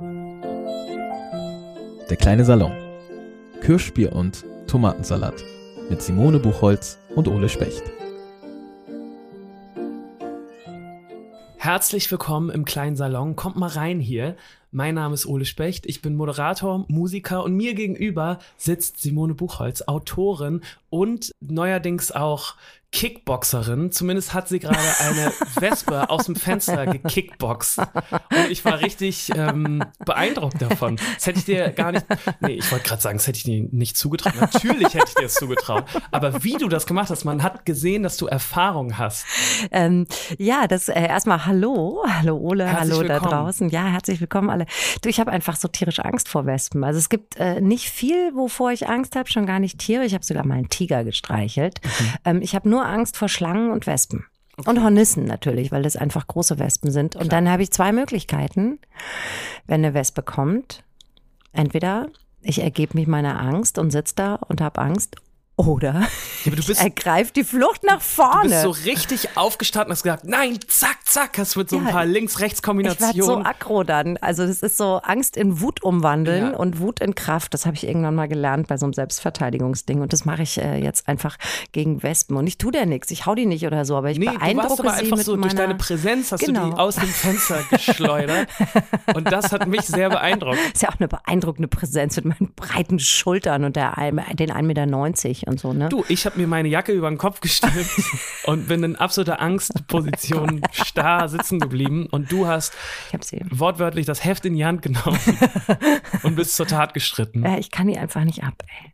Der kleine Salon. Kirschbier und Tomatensalat mit Simone Buchholz und Ole Specht. Herzlich willkommen im kleinen Salon. Kommt mal rein hier. Mein Name ist Ole Specht. Ich bin Moderator, Musiker und mir gegenüber sitzt Simone Buchholz, Autorin und neuerdings auch Kickboxerin. Zumindest hat sie gerade eine Wespe aus dem Fenster gekickboxt. Und ich war richtig ähm, beeindruckt davon. Das hätte ich dir gar nicht. Nee, ich wollte gerade sagen, das hätte ich dir nicht zugetraut. Natürlich hätte ich dir das zugetraut. Aber wie du das gemacht hast, man hat gesehen, dass du Erfahrung hast. Ähm, ja, das äh, erstmal Hallo. Hallo Ole, Herzlich hallo da willkommen. draußen. Ja, herzlich willkommen alle. Du, ich habe einfach so tierisch Angst vor Wespen. Also es gibt äh, nicht viel, wovor ich Angst habe, schon gar nicht Tiere. Ich habe sogar mal einen Tiger gestreichelt. Ähm, ich habe nur Angst vor Schlangen und Wespen. Und Hornissen natürlich, weil das einfach große Wespen sind. Und dann habe ich zwei Möglichkeiten. Wenn eine Wespe kommt, entweder ich ergebe mich meiner Angst und sitze da und habe Angst, oder Ja, du bist, ergreife die Flucht nach du vorne. bist so richtig aufgestanden und hast gesagt, nein, zack, zack, hast mit so ein Ja, paar Ich werde so Links-Rechts-Kombinationen. aggro dann. Also das ist so Angst in Wut umwandeln Ja. und Wut in Kraft. Das habe ich irgendwann mal gelernt bei so einem Selbstverteidigungsding. Und das mache ich äh, jetzt einfach gegen Wespen. Und ich tue der nichts. Ich hau die nicht oder so, aber ich Nee, du warst beeindrucke aber sie einfach mit so durch meiner... deine Präsenz hast du Genau. die aus dem Fenster geschleudert. und das hat mich sehr beeindruckt. ist ja auch eine beeindruckende Präsenz mit meinen breiten Schultern und der, ein- den 1,90 Meter und so, ne? Du, ich habe mir meine Jacke über den Kopf gestellt und bin in absoluter Angstposition starr sitzen geblieben. Und du hast wortwörtlich das Heft in die Hand genommen und bist zur Tat gestritten. Äh, ich kann die einfach nicht ab, ey.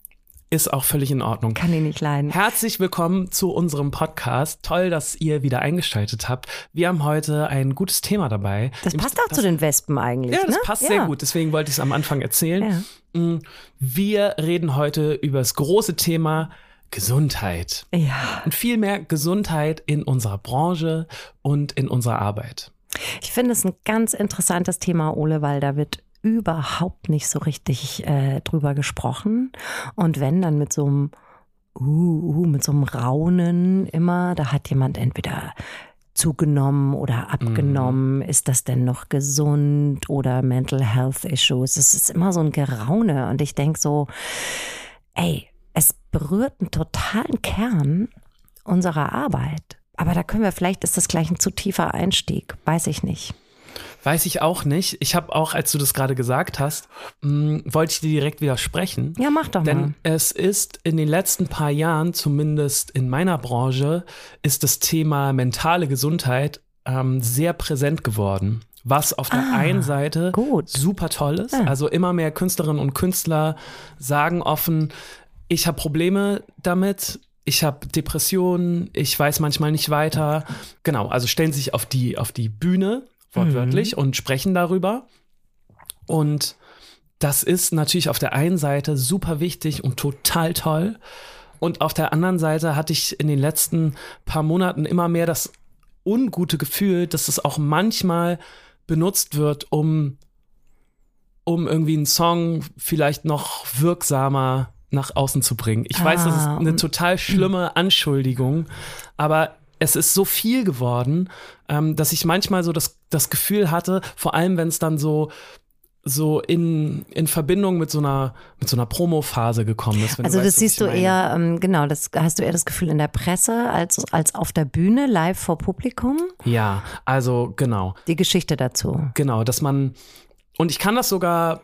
Ist auch völlig in Ordnung. Kann die nicht leiden. Herzlich willkommen zu unserem Podcast. Toll, dass ihr wieder eingeschaltet habt. Wir haben heute ein gutes Thema dabei. Das passt auch zu den Wespen eigentlich, Ja, das ne? passt ja. sehr gut. Deswegen wollte ich es am Anfang erzählen. Ja. Mm, Wir reden heute über das große Thema Gesundheit. Ja. Und vielmehr Gesundheit in unserer Branche und in unserer Arbeit. Ich finde es ein ganz interessantes Thema, Ole, weil da wird überhaupt nicht so richtig äh, drüber gesprochen. Und wenn, dann mit so einem, uh, uh, mit so einem Raunen immer, da hat jemand entweder zugenommen oder abgenommen. Ist das denn noch gesund oder Mental Health Issues? Es ist immer so ein Geraune. Und ich denke so, ey, es berührt einen totalen Kern unserer Arbeit. Aber da können wir, vielleicht ist das gleich ein zu tiefer Einstieg, weiß ich nicht. Weiß ich auch nicht. Ich habe auch, als du das gerade gesagt hast, mh, wollte ich dir direkt widersprechen. Ja, mach doch mal. Denn es ist in den letzten paar Jahren, zumindest in meiner Branche, ist das Thema mentale Gesundheit ähm, sehr präsent geworden. Was auf der Ah, einen Seite gut. super toll ist. Ja. Also immer mehr Künstlerinnen und Künstler sagen offen, ich habe Probleme damit. Ich habe Depressionen, ich weiß manchmal nicht weiter. Genau, also stellen sich auf die, auf die Bühne, wortwörtlich, und sprechen darüber. Und das ist natürlich auf der einen Seite super wichtig und total toll. Und auf der anderen Seite hatte ich in den letzten paar Monaten immer mehr das ungute Gefühl, dass es auch manchmal benutzt wird, um, um irgendwie einen Song vielleicht noch wirksamer nach außen zu bringen. Ich weiß, das ist Ah, eine total schlimme Anschuldigung, aber es ist so viel geworden, ähm, dass ich manchmal so das, das Gefühl hatte, vor allem wenn es dann so so in, in Verbindung mit so einer mit so einer Promo-Phase gekommen ist. Also das weißt, siehst du eher, ähm, genau, das hast du eher das Gefühl in der Presse als, als auf der Bühne, live vor Publikum. Ja, also genau. Die Geschichte dazu. Genau, dass man, und ich kann das sogar,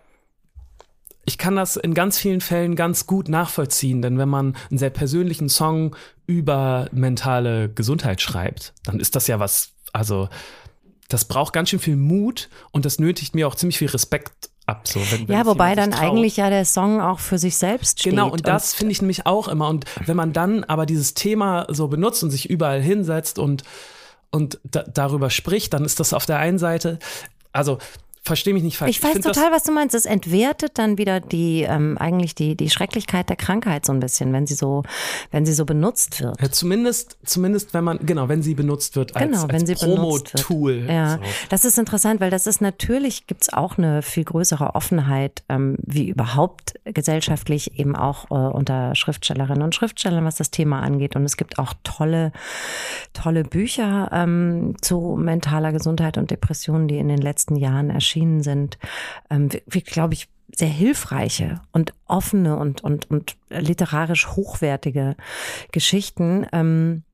ich kann das in ganz vielen Fällen ganz gut nachvollziehen, denn wenn man einen sehr persönlichen Song über mentale Gesundheit schreibt, dann ist das ja was, also das braucht ganz schön viel Mut und das nötigt mir auch ziemlich viel Respekt ab. So, wenn, wenn Ja, wobei dann traut. eigentlich ja der Song auch für sich selbst steht. Genau, und das finde ich nämlich auch immer. Und wenn man dann aber dieses Thema so benutzt und sich überall hinsetzt und, und da, darüber spricht, dann ist das auf der einen Seite, also verstehe mich nicht falsch. Ich weiß find total, was du meinst. Es entwertet dann wieder die ähm, eigentlich die die Schrecklichkeit der Krankheit so ein bisschen, wenn sie so wenn sie so benutzt wird. Ja, zumindest, zumindest wenn man, genau, wenn sie benutzt wird als, Genau, als. Promo-Tool. Ja, So. das ist interessant, weil das ist natürlich, gibt's auch eine viel größere Offenheit, ähm, wie überhaupt gesellschaftlich eben auch äh, unter Schriftstellerinnen und Schriftstellern, was das Thema angeht. Und es gibt auch tolle, tolle Bücher ähm, zu mentaler Gesundheit und Depressionen, die in den letzten Jahren erschienen erschienen sind, ähm, wie, glaube ich, sehr hilfreiche und offene und, und, und literarisch hochwertige Geschichten. Ähm,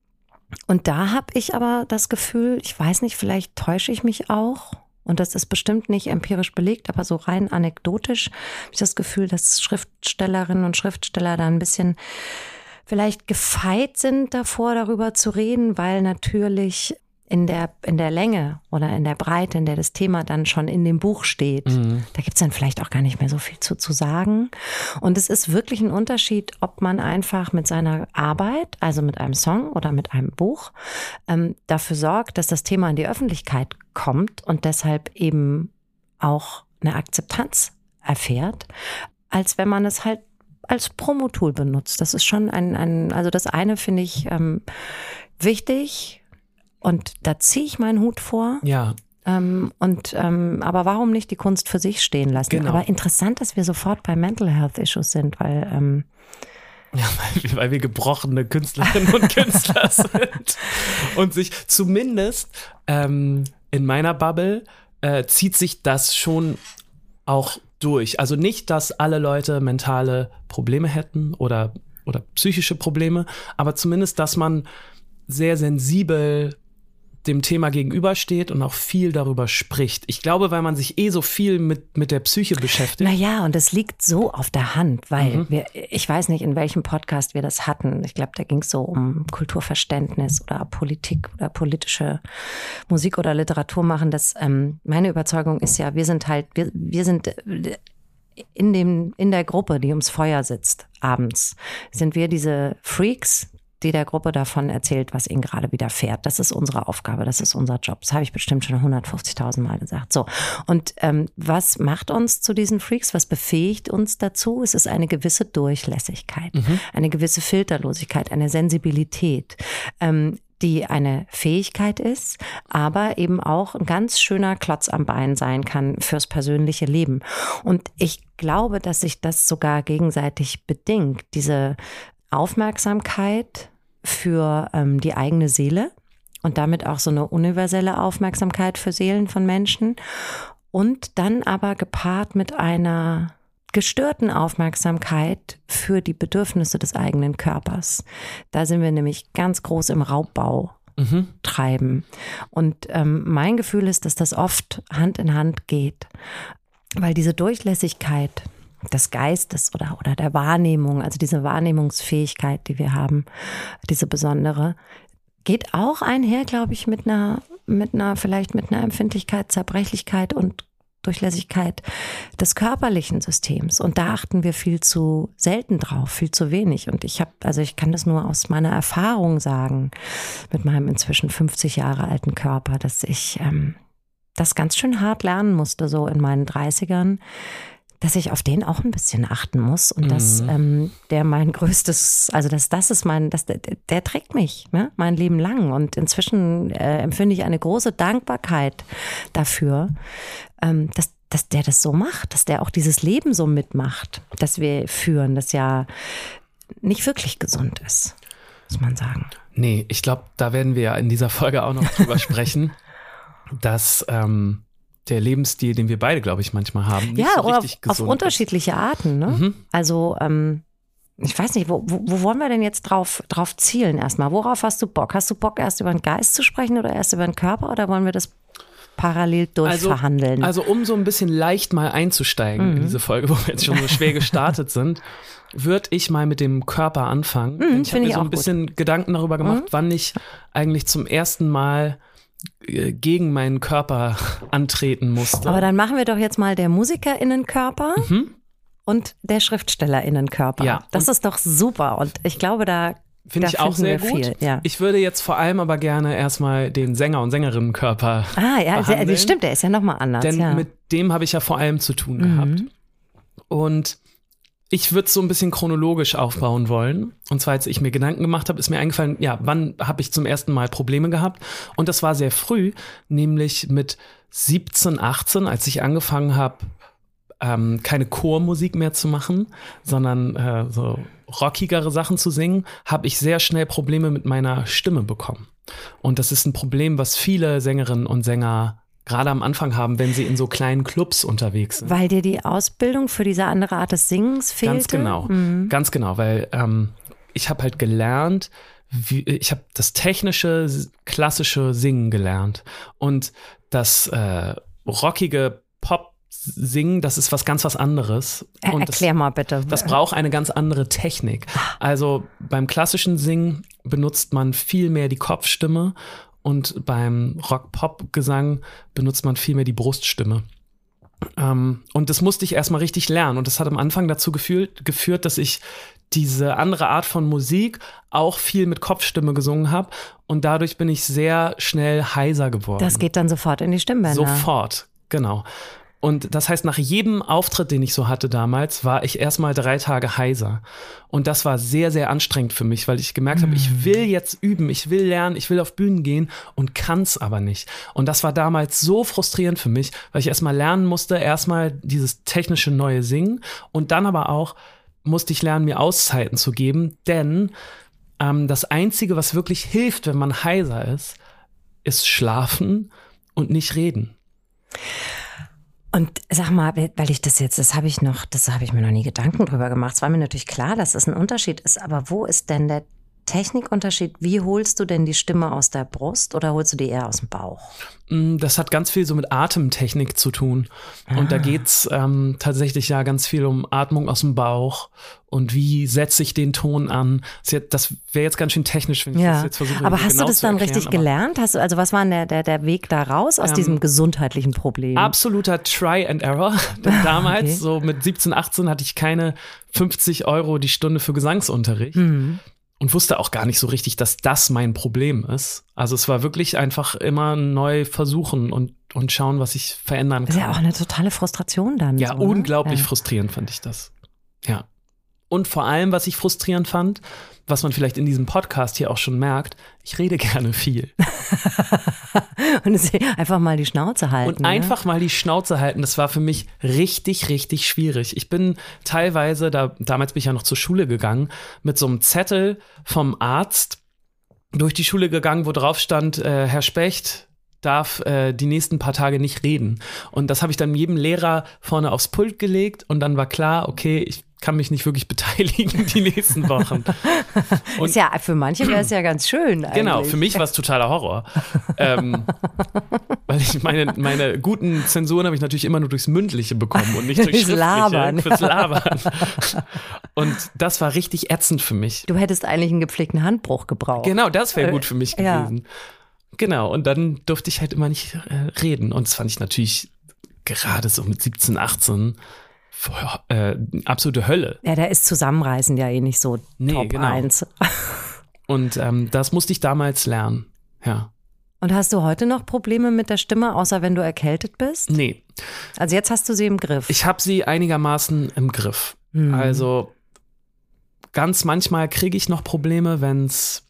und da habe ich aber das Gefühl, ich weiß nicht, vielleicht täusche ich mich auch. Und das ist bestimmt nicht empirisch belegt, aber so rein anekdotisch habe ich das Gefühl, dass Schriftstellerinnen und Schriftsteller da ein bisschen vielleicht gefeit sind davor, darüber zu reden, weil natürlich in der, in der Länge oder in der Breite, in der das Thema dann schon in dem Buch steht, mhm. da gibt's dann vielleicht auch gar nicht mehr so viel zu, zu sagen. Und es ist wirklich ein Unterschied, ob man einfach mit seiner Arbeit, also mit einem Song oder mit einem Buch, ähm, dafür sorgt, dass das Thema in die Öffentlichkeit kommt und deshalb eben auch eine Akzeptanz erfährt, als wenn man es halt als Promotool benutzt. Das ist schon ein, ein also das eine finde ich ähm, wichtig und da ziehe ich meinen Hut vor. Ja. Ähm, und ähm, aber warum nicht die Kunst für sich stehen lassen? Genau. Aber interessant, dass wir sofort bei Mental Health Issues sind, weil ähm, ja, weil, weil wir gebrochene Künstlerinnen und Künstler sind und sich zumindest ähm, in meiner Bubble äh, zieht sich das schon auch durch. Also nicht, dass alle Leute mentale Probleme hätten oder oder psychische Probleme, aber zumindest, dass man sehr sensibel dem Thema gegenübersteht und auch viel darüber spricht. Ich glaube, weil man sich eh so viel mit, mit der Psyche beschäftigt. Naja, und es liegt so auf der Hand, weil mhm. wir, ich weiß nicht, in welchem Podcast wir das hatten. Ich glaube, da ging es so um Kulturverständnis oder Politik oder politische Musik oder Literatur machen. Das, ähm, meine Überzeugung ist ja, wir sind halt, wir, wir sind in dem, in der Gruppe, die ums Feuer sitzt, abends, sind wir diese Freaks, die der Gruppe davon erzählt, was ihnen gerade widerfährt. Das ist unsere Aufgabe, das ist unser Job. Das habe ich bestimmt schon 150.000 Mal gesagt. So, und ähm, was macht uns zu diesen Freaks? Was befähigt uns dazu? Es ist eine gewisse Durchlässigkeit, mhm. eine gewisse Filterlosigkeit, eine Sensibilität. Ähm, die eine Fähigkeit ist, aber eben auch ein ganz schöner Klotz am Bein sein kann fürs persönliche Leben. Und ich glaube, dass sich das sogar gegenseitig bedingt. Diese Aufmerksamkeit für ähm, die eigene Seele und damit auch so eine universelle Aufmerksamkeit für Seelen von Menschen und dann aber gepaart mit einer gestörten Aufmerksamkeit für die Bedürfnisse des eigenen Körpers. Da sind wir nämlich ganz groß im Raubbau mhm. treiben. Und ähm, mein Gefühl ist, dass das oft Hand in Hand geht, weil diese Durchlässigkeit des Geistes oder, oder der Wahrnehmung, also diese Wahrnehmungsfähigkeit, die wir haben, diese besondere, geht auch einher, glaube ich, mit einer, mit einer, vielleicht mit einer Empfindlichkeit, Zerbrechlichkeit und Durchlässigkeit des körperlichen Systems. Und da achten wir viel zu selten drauf, viel zu wenig. Und ich habe, also ich kann das nur aus meiner Erfahrung sagen, mit meinem inzwischen 50 Jahre alten Körper, dass ich ähm, das ganz schön hart lernen musste, so in meinen 30ern, dass ich auf den auch ein bisschen achten muss und mhm. dass ähm, der mein größtes, also dass das ist mein, dass der, der trägt mich ne, mein Leben lang und inzwischen äh, empfinde ich eine große Dankbarkeit dafür, ähm, dass dass der das so macht, dass der auch dieses Leben so mitmacht, das wir führen, das ja nicht wirklich gesund ist, muss man sagen. Nee, ich glaube, da werden wir ja in dieser Folge auch noch drüber sprechen, dass ähm, der Lebensstil, den wir beide, glaube ich, manchmal haben. Nicht ja, so oder auf, auf unterschiedliche Arten. Ne? Mhm. Also ähm, ich weiß nicht, wo, wo, wo, wollen wir denn jetzt drauf, drauf zielen erstmal? Worauf hast du Bock? Hast du Bock, erst über den Geist zu sprechen oder erst über den Körper oder wollen wir das parallel durchverhandeln? Also, also um so ein bisschen leicht mal einzusteigen mhm. in diese Folge, wo wir jetzt schon so schwer gestartet sind, würde ich mal mit dem Körper anfangen. Mhm, ich habe mir so ein bisschen gut. Gedanken darüber gemacht, mhm. wann ich eigentlich zum ersten Mal gegen meinen Körper antreten musste. Aber dann machen wir doch jetzt mal der Musikerinnenkörper mhm. und der Schriftstellerinnenkörper. Ja, das ist doch super und ich glaube, da Finde ich auch sehr gut. Viel, ja. Ich würde jetzt vor allem aber gerne erstmal den Sänger- und Sängerinnenkörper. Ah, ja, behandeln, stimmt, der ist ja nochmal anders. Denn ja. mit dem habe ich ja vor allem zu tun mhm. gehabt. Und ich würde so ein bisschen chronologisch aufbauen wollen. Und zwar, als ich mir Gedanken gemacht habe, ist mir eingefallen, ja, wann habe ich zum ersten Mal Probleme gehabt? Und das war sehr früh, nämlich mit 17, 18, als ich angefangen habe, ähm, keine Chormusik mehr zu machen, sondern äh, so rockigere Sachen zu singen, habe ich sehr schnell Probleme mit meiner Stimme bekommen. Und das ist ein Problem, was viele Sängerinnen und Sänger gerade am Anfang haben, wenn sie in so kleinen Clubs unterwegs sind. Weil dir die Ausbildung für diese andere Art des Singens fehlte? Ganz genau, mhm. ganz genau, weil ähm, ich habe halt gelernt, wie, ich habe das technische, klassische Singen gelernt und das äh, rockige Pop Singen, das ist was ganz was anderes. Und Erklär das, mal bitte. Das braucht eine ganz andere Technik. Also beim klassischen Singen benutzt man viel mehr die Kopfstimme und beim Rock-Pop-Gesang benutzt man viel mehr die Bruststimme. Ähm, und das musste ich erstmal richtig lernen. Und das hat am Anfang dazu geführt, geführt dass ich diese andere Art von Musik auch viel mit Kopfstimme gesungen habe. Und dadurch bin ich sehr schnell heiser geworden. Das geht dann sofort in die Stimmbänder. Sofort, genau. Und das heißt, nach jedem Auftritt, den ich so hatte damals, war ich erstmal drei Tage heiser. Und das war sehr, sehr anstrengend für mich, weil ich gemerkt habe, ich mhm. will jetzt üben, ich will lernen, ich will auf Bühnen gehen und kann's aber nicht. Und das war damals so frustrierend für mich, weil ich erstmal lernen musste, erstmal dieses technische neue Singen und dann aber auch musste ich lernen, mir Auszeiten zu geben, denn ähm, das Einzige, was wirklich hilft, wenn man heiser ist, ist schlafen und nicht reden. Und sag mal, weil ich das jetzt, das habe ich noch, das habe ich mir noch nie Gedanken drüber gemacht. Es war mir natürlich klar, dass es ein Unterschied ist, aber wo ist denn der Technikunterschied? Wie holst du denn die Stimme aus der Brust oder holst du die eher aus dem Bauch? Mm, das hat ganz viel so mit Atemtechnik zu tun. Ah. Und da ah. geht's ähm, tatsächlich ja ganz viel um Atmung aus dem Bauch und wie setze ich den Ton an. Das wäre jetzt ganz schön technisch, wenn ich ja. das jetzt versuche. Aber hast genau du das dann erklären, richtig gelernt? Hast du, also was war der, der, der Weg da raus aus ähm, diesem gesundheitlichen Problem? Absoluter Try and Error. Denn damals, okay. so mit 17, 18, hatte ich keine 50 Euro die Stunde für Gesangsunterricht. Mhm und wusste auch gar nicht so richtig, dass das mein Problem ist. Also es war wirklich einfach immer neu versuchen und, und schauen, was ich verändern kann. Das ist ja auch eine totale Frustration dann. Ja, so, ne? unglaublich ja. frustrierend fand ich das. Ja. Und vor allem, was ich frustrierend fand, was man vielleicht in diesem Podcast hier auch schon merkt, ich rede gerne viel. und einfach mal die Schnauze halten. Und ne? einfach mal die Schnauze halten, das war für mich richtig, richtig schwierig. Ich bin teilweise, da, damals bin ich ja noch zur Schule gegangen, mit so einem Zettel vom Arzt durch die Schule gegangen, wo drauf stand, äh, Herr Specht, darf äh, die nächsten paar Tage nicht reden. Und das habe ich dann jedem Lehrer vorne aufs Pult gelegt und dann war klar, okay, ich kann mich nicht wirklich beteiligen die nächsten Wochen. Und ist ja, für manche wäre es ja ganz schön. Eigentlich. Genau, für mich war es totaler Horror. ähm, weil ich meine, meine guten Zensuren habe ich natürlich immer nur durchs Mündliche bekommen und nicht durchs Schriftliche. Labern. Fürs Labern. Und das war richtig ätzend für mich. Du hättest eigentlich einen gepflegten Handbruch gebraucht. Genau, das wäre gut für mich gewesen. Ja. Genau, und dann durfte ich halt immer nicht äh, reden. Und das fand ich natürlich gerade so mit 17, 18 äh, absolute Hölle. Ja, da ist Zusammenreißen ja eh nicht so nee, Top genau. 1. Und ähm, das musste ich damals lernen, ja. Und hast du heute noch Probleme mit der Stimme, außer wenn du erkältet bist? Nee. Also jetzt hast du sie im Griff. Ich habe sie einigermaßen im Griff. Mhm. Also ganz manchmal kriege ich noch Probleme, wenn es,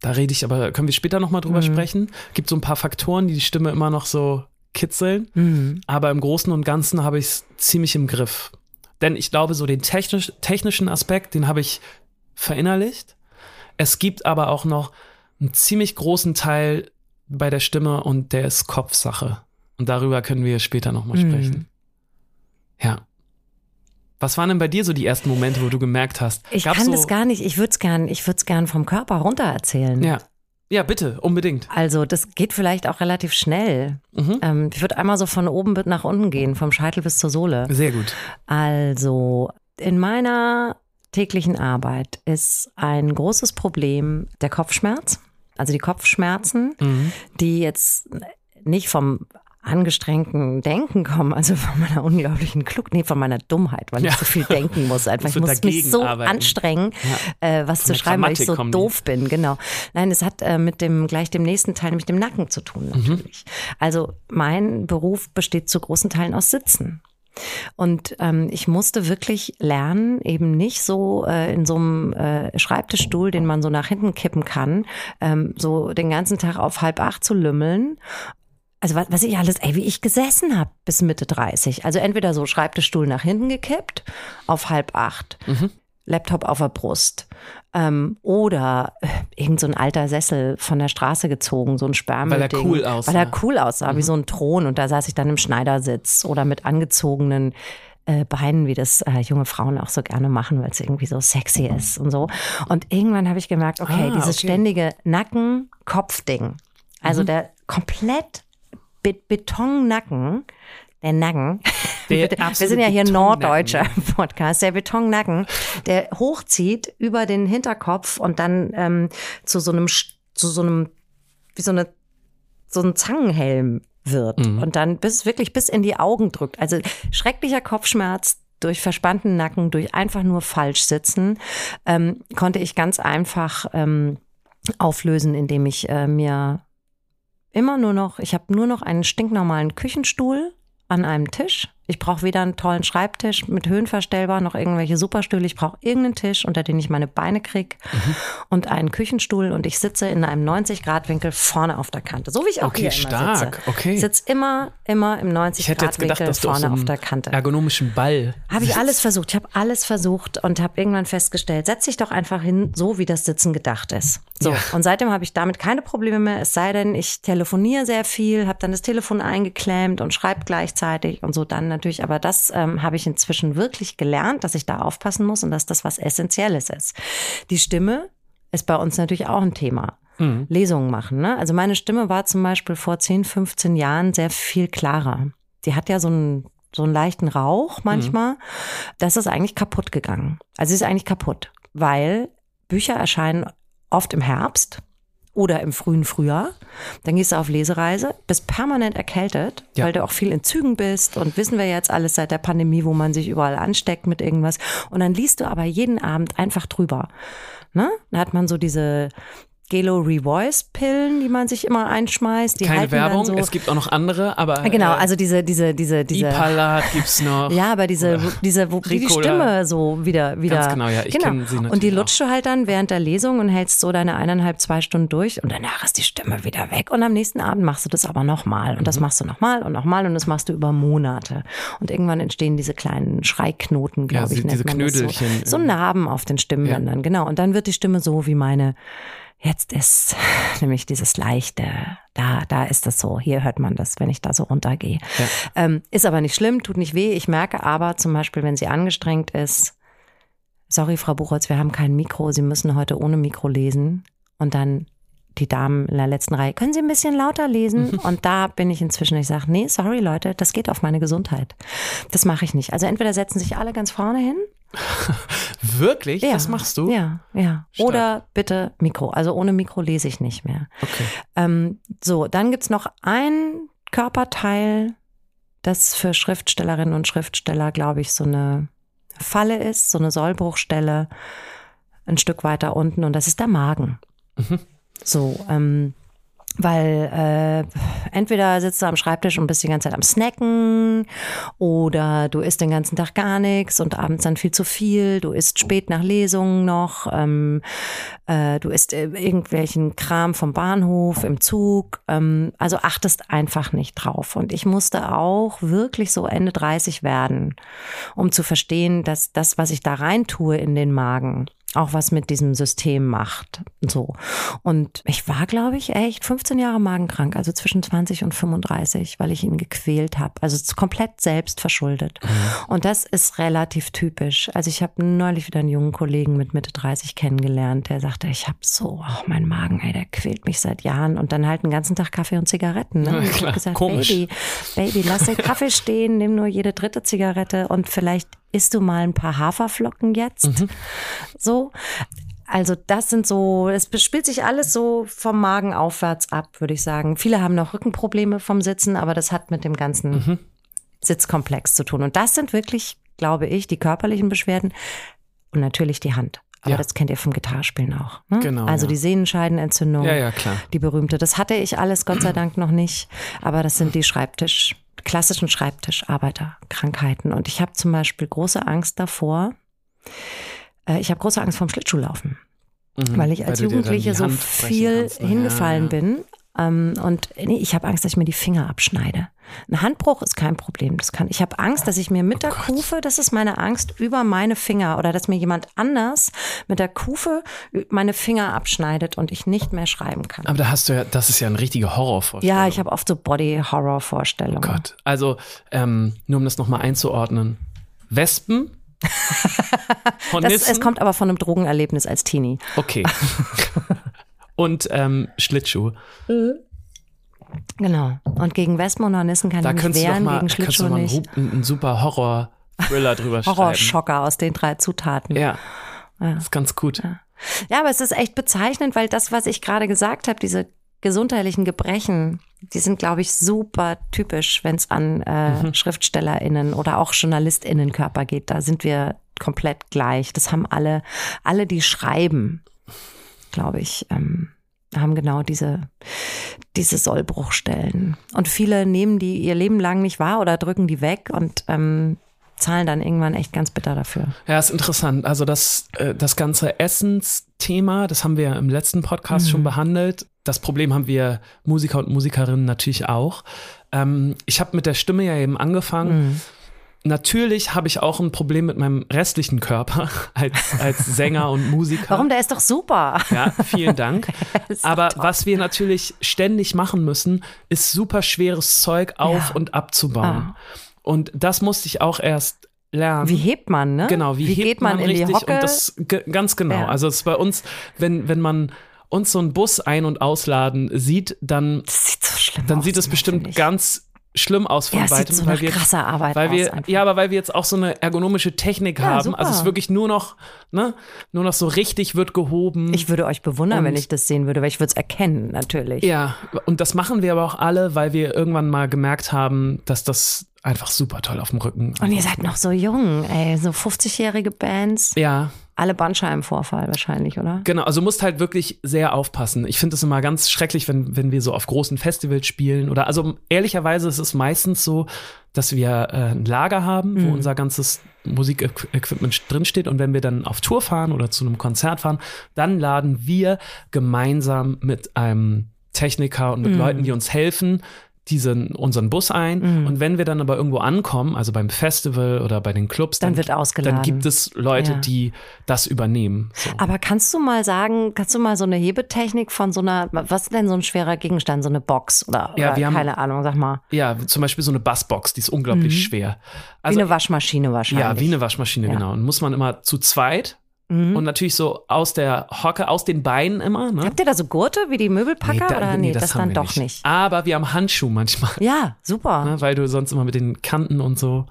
da rede ich, aber können wir später nochmal drüber mhm. sprechen. Gibt so ein paar Faktoren, die die Stimme immer noch so kitzeln. Mhm. Aber im Großen und Ganzen habe ich es ziemlich im Griff. Denn ich glaube, so den technisch, technischen Aspekt, den habe ich verinnerlicht. Es gibt aber auch noch einen ziemlich großen Teil bei der Stimme und der ist Kopfsache. Und darüber können wir später nochmal mhm. sprechen. Ja. Was waren denn bei dir so die ersten Momente, wo du gemerkt hast? Ich kann so das gar nicht. Ich würde es gern, ich würde es gern vom Körper runter erzählen. Ja. Ja, bitte, unbedingt. Also das geht vielleicht auch relativ schnell. Mhm. Ähm, ich würde einmal so von oben nach unten gehen, vom Scheitel bis zur Sohle. Sehr gut. Also in meiner täglichen Arbeit ist ein großes Problem der Kopfschmerz. Also die Kopfschmerzen, mhm. die jetzt nicht vom angestrengten Denken kommen, also von meiner unglaublichen Klug, nee, von meiner Dummheit, weil ja. ich so viel denken muss. Einfach. Ich muss mich so arbeiten. anstrengen, ja. äh, was von zu schreiben, weil ich so doof bin. Genau. Nein, es hat äh, mit dem gleich dem nächsten Teil, nämlich dem Nacken zu tun mhm. natürlich. Mhm. Also mein Beruf besteht zu großen Teilen aus Sitzen. Und ähm, ich musste wirklich lernen, eben nicht so äh, in so einem äh, Schreibtischstuhl, den man so nach hinten kippen kann, ähm, so den ganzen Tag auf halb acht zu lümmeln also was, was ich alles, ey, wie ich gesessen habe bis Mitte 30. Also entweder so Schreibtischstuhl nach hinten gekippt, auf halb acht. Mhm. Laptop auf der Brust. Ähm, oder äh, irgend so ein alter Sessel von der Straße gezogen, so ein Sperrmüllding. Weil er cool aussah. Weil er cool aussah, mhm. wie so ein Thron. Und da saß ich dann im Schneidersitz oder mit angezogenen äh, Beinen, wie das äh, junge Frauen auch so gerne machen, weil es irgendwie so sexy ist und so. Und irgendwann habe ich gemerkt, okay, ah, dieses okay. ständige Nacken-Kopf-Ding, also mhm. der komplett Be Betonnacken, der Nacken. Der wir sind ja hier norddeutscher Podcast. Der Betonnacken, der hochzieht über den Hinterkopf und dann ähm, zu so einem, zu so einem, wie so eine, so ein Zangenhelm wird mhm. und dann bis wirklich bis in die Augen drückt. Also schrecklicher Kopfschmerz durch verspannten Nacken, durch einfach nur falsch sitzen, ähm, konnte ich ganz einfach ähm, auflösen, indem ich äh, mir immer nur noch, ich habe nur noch einen stinknormalen Küchenstuhl an einem Tisch ich brauche weder einen tollen Schreibtisch mit Höhenverstellbar noch irgendwelche Superstühle. Ich brauche irgendeinen Tisch, unter den ich meine Beine kriege mhm. und einen Küchenstuhl und ich sitze in einem 90-Grad-Winkel vorne auf der Kante. So wie ich auch okay, hier stark. immer sitze. Okay. Ich sitze immer, immer im 90-Grad-Winkel vorne so auf der Kante. ergonomischen Ball Habe ich alles versucht. Ich habe alles versucht und habe irgendwann festgestellt, setz dich doch einfach hin, so wie das Sitzen gedacht ist. So. Ja. Und seitdem habe ich damit keine Probleme mehr, es sei denn, ich telefoniere sehr viel, habe dann das Telefon eingeklemmt und schreibe gleichzeitig und so dann natürlich, aber das ähm, habe ich inzwischen wirklich gelernt, dass ich da aufpassen muss und dass das was Essentielles ist. Die Stimme ist bei uns natürlich auch ein Thema. Mhm. Lesungen machen. Ne? Also meine Stimme war zum Beispiel vor 10, 15 Jahren sehr viel klarer. Die hat ja so einen, so einen leichten Rauch manchmal. Mhm. Das ist eigentlich kaputt gegangen. Also sie ist eigentlich kaputt, weil Bücher erscheinen oft im Herbst oder im frühen Frühjahr. Dann gehst du auf Lesereise, bist permanent erkältet, ja. weil du auch viel in Zügen bist und wissen wir jetzt alles seit der Pandemie, wo man sich überall ansteckt mit irgendwas. Und dann liest du aber jeden Abend einfach drüber. Ne? Dann hat man so diese Gelo Revoice Pillen, die man sich immer einschmeißt. Die Keine Werbung, so, es gibt auch noch andere, aber. Genau, äh, also diese, diese, diese, diese. Ipalat gibt's noch. Ja, aber diese, diese, wo die, die Stimme so wieder, wieder. Ganz genau, ja, ich genau. kenne sie natürlich. Und die lutscht du halt dann während der Lesung und hältst so deine eineinhalb, zwei Stunden durch und danach ist die Stimme wieder weg. Und am nächsten Abend machst du das aber nochmal. Und das mhm. machst du nochmal und nochmal und das machst du über Monate. Und irgendwann entstehen diese kleinen Schreiknoten, glaube ja, ich. Diese Knödelchen. So. so Narben auf den Stimmbändern, ja. genau. Und dann wird die Stimme so wie meine Jetzt ist nämlich dieses leichte, da, da ist das so. Hier hört man das, wenn ich da so runtergehe. Ja. Ähm, ist aber nicht schlimm, tut nicht weh. Ich merke aber zum Beispiel, wenn sie angestrengt ist, sorry, Frau Buchholz, wir haben kein Mikro, Sie müssen heute ohne Mikro lesen. Und dann die Damen in der letzten Reihe, können Sie ein bisschen lauter lesen? Und da bin ich inzwischen, ich sage, nee, sorry Leute, das geht auf meine Gesundheit. Das mache ich nicht. Also entweder setzen sich alle ganz vorne hin Wirklich? Ja, das machst du? Ja, ja. Stark. Oder bitte Mikro. Also ohne Mikro lese ich nicht mehr. Okay. Ähm, so, dann gibt's noch ein Körperteil, das für Schriftstellerinnen und Schriftsteller, glaube ich, so eine Falle ist, so eine Sollbruchstelle, ein Stück weiter unten, und das ist der Magen. Mhm. So, ähm, weil äh, entweder sitzt du am Schreibtisch und bist die ganze Zeit am Snacken oder du isst den ganzen Tag gar nichts und abends dann viel zu viel, du isst spät nach Lesungen noch, ähm, äh, du isst äh, irgendwelchen Kram vom Bahnhof, im Zug, ähm, also achtest einfach nicht drauf. Und ich musste auch wirklich so Ende 30 werden, um zu verstehen, dass das, was ich da rein tue in den Magen, auch was mit diesem System macht. So. Und ich war, glaube ich, echt 15 Jahre magenkrank, also zwischen 20 und 35, weil ich ihn gequält habe. Also komplett selbst verschuldet. Mhm. Und das ist relativ typisch. Also ich habe neulich wieder einen jungen Kollegen mit Mitte 30 kennengelernt, der sagte, ich habe so, oh, mein Magen, ey, der quält mich seit Jahren. Und dann halt den ganzen Tag Kaffee und Zigaretten. Ne? Ja, ich habe gesagt, Komisch. Baby, Baby, lass den Kaffee stehen, nimm nur jede dritte Zigarette und vielleicht isst du mal ein paar Haferflocken jetzt? Mhm. So. Also das sind so, es spielt sich alles so vom Magen aufwärts ab, würde ich sagen. Viele haben noch Rückenprobleme vom Sitzen, aber das hat mit dem ganzen mhm. Sitzkomplex zu tun. Und das sind wirklich, glaube ich, die körperlichen Beschwerden und natürlich die Hand. Aber ja. das kennt ihr vom Gitarrespielen auch. Ne? Genau. Also ja. die Sehnenscheidenentzündung. Ja, ja, klar. Die berühmte. Das hatte ich alles Gott sei Dank noch nicht. Aber das sind die Schreibtisch, klassischen Schreibtischarbeiterkrankheiten. Und ich habe zum Beispiel große Angst davor. Äh, ich habe große Angst vorm Schlittschuhlaufen. Mhm, weil ich als weil Jugendliche so viel hingefallen ja, ja. bin Ähm, und nee, ich habe Angst, dass ich mir die Finger abschneide. Ein Handbruch ist kein Problem. Das kann. Ich habe Angst, dass ich mir mit Oh der Gott. Kufe, das ist meine Angst, über meine Finger oder dass mir jemand anders mit der Kufe meine Finger abschneidet und ich nicht mehr schreiben kann. Aber da hast du ja, das ist ja eine richtige Horrorvorstellung. Ja, ich habe oft so Body-Horror-Vorstellungen. Oh Gott. Also, ähm, nur um das nochmal einzuordnen. Wespen? Das, es kommt aber von einem Drogenerlebnis als Teenie. Okay. Und ähm, Schlittschuh. Genau. Und gegen Wespen und Hornissen kann Da ich mich wehren, mal, gegen kannst du Schlittschuh mal einen, einen, super Horror-Thriller drüber schreiben. Horrorschocker aus den drei Zutaten. Ja. Das ist ganz gut. Ja, aber es ist echt bezeichnend, weil das, was ich gerade gesagt habe, diese gesundheitlichen Gebrechen, die sind, glaube ich, super typisch, wenn es an äh, Mhm. SchriftstellerInnen oder auch JournalistInnenkörper geht. Da sind wir komplett gleich. Das haben alle, alle, die schreiben, glaube ich, ähm, haben genau diese, diese Sollbruchstellen. Und viele nehmen die ihr Leben lang nicht wahr oder drücken die weg und ähm, zahlen dann irgendwann echt ganz bitter dafür. Ja, ist interessant. Also das, äh, das ganze Essensthema, das haben wir im letzten Podcast Mhm. schon behandelt. Das Problem haben wir Musiker und Musikerinnen natürlich auch. Ähm, ich habe mit der Stimme ja eben angefangen. Mhm. Natürlich habe ich auch ein Problem mit meinem restlichen Körper als, als Sänger und Musiker. Warum? Der ist doch super. Ja, vielen Dank. Aber was wir natürlich ständig machen müssen, ist super schweres Zeug auf Ja. und abzubauen. Ah. Und das musste ich auch erst lernen. Wie hebt man, ne? Genau, wie, hebt geht man, in richtig die Hocke? und das ganz genau. Ja. Also es ist bei uns, wenn wenn man uns so einen Bus ein- und ausladen sieht, dann das sieht so schlimm dann aus. sieht es bestimmt ganz schlimm aus von ja, weitem, so weil wir krasser Arbeit weil wir ja, aber weil wir jetzt auch so eine ergonomische Technik Ja, haben. super. Also es ist wirklich nur noch ne, nur noch so richtig wird gehoben. ich würde euch bewundern, Und- wenn ich das sehen würde, weil ich würde es erkennen, natürlich. ja, und das machen wir aber auch alle, weil wir irgendwann mal gemerkt haben, dass das einfach super toll auf dem Rücken. Und ihr seid noch so jung, ey, so 50-jährige Bands. ja, Alle Bandscheibenvorfall wahrscheinlich, oder? Genau, also musst halt wirklich sehr aufpassen. Ich finde es immer ganz schrecklich, wenn, wenn wir so auf großen Festivals spielen oder also ehrlicherweise ist es meistens so, dass wir äh, ein Lager haben, wo unser ganzes Musikequipment drinsteht und wenn wir dann auf Tour fahren oder zu einem Konzert fahren, dann laden wir gemeinsam mit einem Techniker und mit Leuten, die uns helfen, diesen unseren Bus ein und wenn wir dann aber irgendwo ankommen, also beim Festival oder bei den Clubs, Dann dann, wird ausgeladen. dann gibt es Leute, Ja. die das übernehmen. So. Aber kannst du mal sagen, kannst du mal so eine Hebetechnik von so einer, was ist denn so ein schwerer Gegenstand, so eine Box oder, Ja, oder wir haben- keine Ahnung, sag mal, Ja, zum Beispiel so eine Bassbox, die ist unglaublich schwer. Also, wie eine Waschmaschine wahrscheinlich. ja, wie eine Waschmaschine, Ja. genau. Und muss man immer zu zweit Mhm. und natürlich so aus der Hocke, aus den Beinen immer. Ne? Habt ihr da so Gurte wie die Möbelpacker da- oder nee, das, haben dann wir doch nicht. Aber wir haben Handschuhe manchmal, Ja, super. ne? weil du sonst immer mit den Kanten und so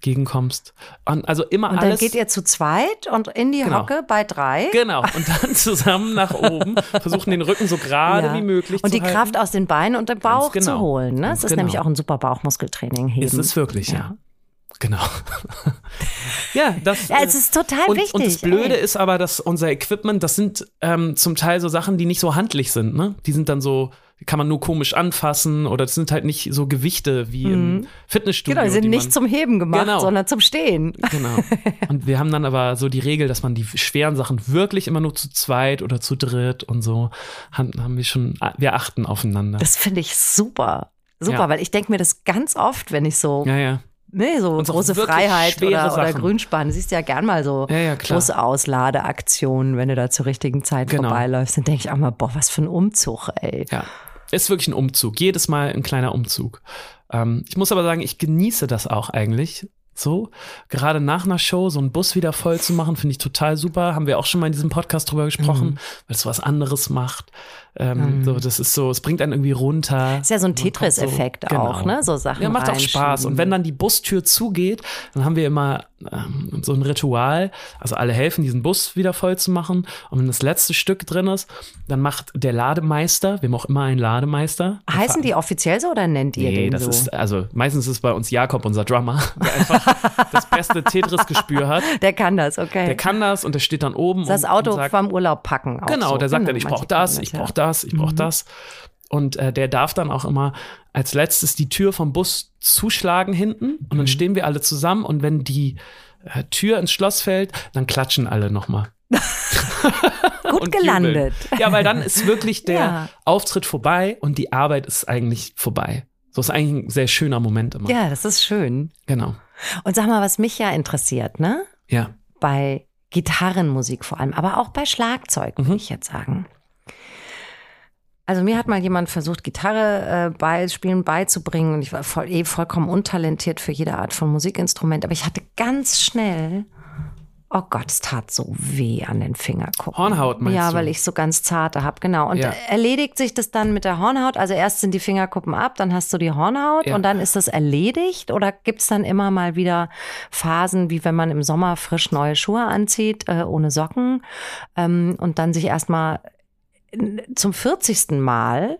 gegenkommst. Und also immer Mhm. Und dann alles. geht ihr zu zweit und in die Genau. Hocke bei drei. Genau, und dann zusammen nach oben, versuchen den Rücken so gerade Ja. wie möglich Und zu die halten. Kraft aus den Beinen und dem Bauch genau. zu holen. Ne? Ganz Das ist genau. nämlich auch ein super Bauchmuskeltraining. Heben. Ist es wirklich, ja. Ja. Genau. ja, das. Ja, es ist total und, wichtig. Und das Blöde ey. ist aber, dass unser Equipment, das sind ähm, zum Teil so Sachen, die nicht so handlich sind. Ne? Die sind dann so, kann man nur komisch anfassen oder das sind halt nicht so Gewichte wie im Fitnessstudio. Genau, die sind die nicht man, zum Heben gemacht, Genau. sondern zum Stehen. Genau. Und wir haben dann aber so die Regel, dass man die schweren Sachen wirklich immer nur zu zweit oder zu dritt und so haben, haben wir schon, wir achten aufeinander. Das finde ich super. Super, Ja. weil ich denke mir das ganz oft, wenn ich so, ja, ja. Nee, so auch große Freiheit oder, oder. Grünspan, siehst du ja gern mal so Ja, ja, große Ausladeaktionen, wenn du da zur richtigen Zeit Genau. vorbeiläufst, dann denke ich auch mal, boah, was für ein Umzug, ey. Ja, ist wirklich ein Umzug. Jedes Mal ein kleiner Umzug. Ähm, ich muss aber sagen, ich genieße das auch eigentlich. So, gerade nach einer Show so einen Bus wieder voll zu machen, finde ich total super. Haben wir auch schon mal in diesem Podcast drüber gesprochen, weil es was anderes macht. Ähm, So, das ist so, es bringt einen irgendwie runter. Ist ja so ein Tetris-Effekt so- auch, ne? So Sachen Ja, macht auch Spaß. Und wenn dann die Bustür zugeht, dann haben wir immer ähm, so ein Ritual. Also alle helfen, diesen Bus wieder voll zu machen. Und wenn das letzte Stück drin ist, dann macht der Lademeister, wir haben auch immer einen Lademeister. Heißen die offiziell so oder nennt ihr Nee, den das so? ist, also meistens ist es bei uns Jakob, unser Drummer, der einfach das beste Tetris-Gespür hat. der kann das, okay. Der kann das und der steht dann oben. das und, Auto und sagt, beim Urlaub packen. Genau, so. der sagt Genau, dann, ich brauche das, können ich brauche das, ich Mhm. brauche das. Und äh, der darf dann auch immer als letztes die Tür vom Bus zuschlagen hinten und dann Mhm. stehen wir alle zusammen und wenn die äh, Tür ins Schloss fällt, dann klatschen alle nochmal. Gut gelandet. Jubeln. Ja, weil dann ist wirklich der Ja. Auftritt vorbei und die Arbeit ist eigentlich vorbei. So ist eigentlich ein sehr schöner Moment immer. Ja, das ist schön. Genau. Und sag mal, was mich ja interessiert, ne? Ja. Bei Gitarrenmusik vor allem, aber auch bei Schlagzeug, würde Mhm. ich jetzt sagen. Also mir hat mal jemand versucht, Gitarre äh, bei, spielen beizubringen und ich war voll, eh vollkommen untalentiert für jede Art von Musikinstrument, aber ich hatte ganz schnell, oh Gott, es tat so weh an den Fingerkuppen. Hornhaut meinst Ja, du? weil ich so ganz zarte habe, genau. Und Ja. erledigt sich das dann mit der Hornhaut? Also erst sind die Fingerkuppen ab, dann hast du die Hornhaut Ja. und dann ist das erledigt? Oder gibt es dann immer mal wieder Phasen, wie wenn man im Sommer frisch neue Schuhe anzieht, äh, ohne Socken ähm, und dann sich erstmal zum 40. Mal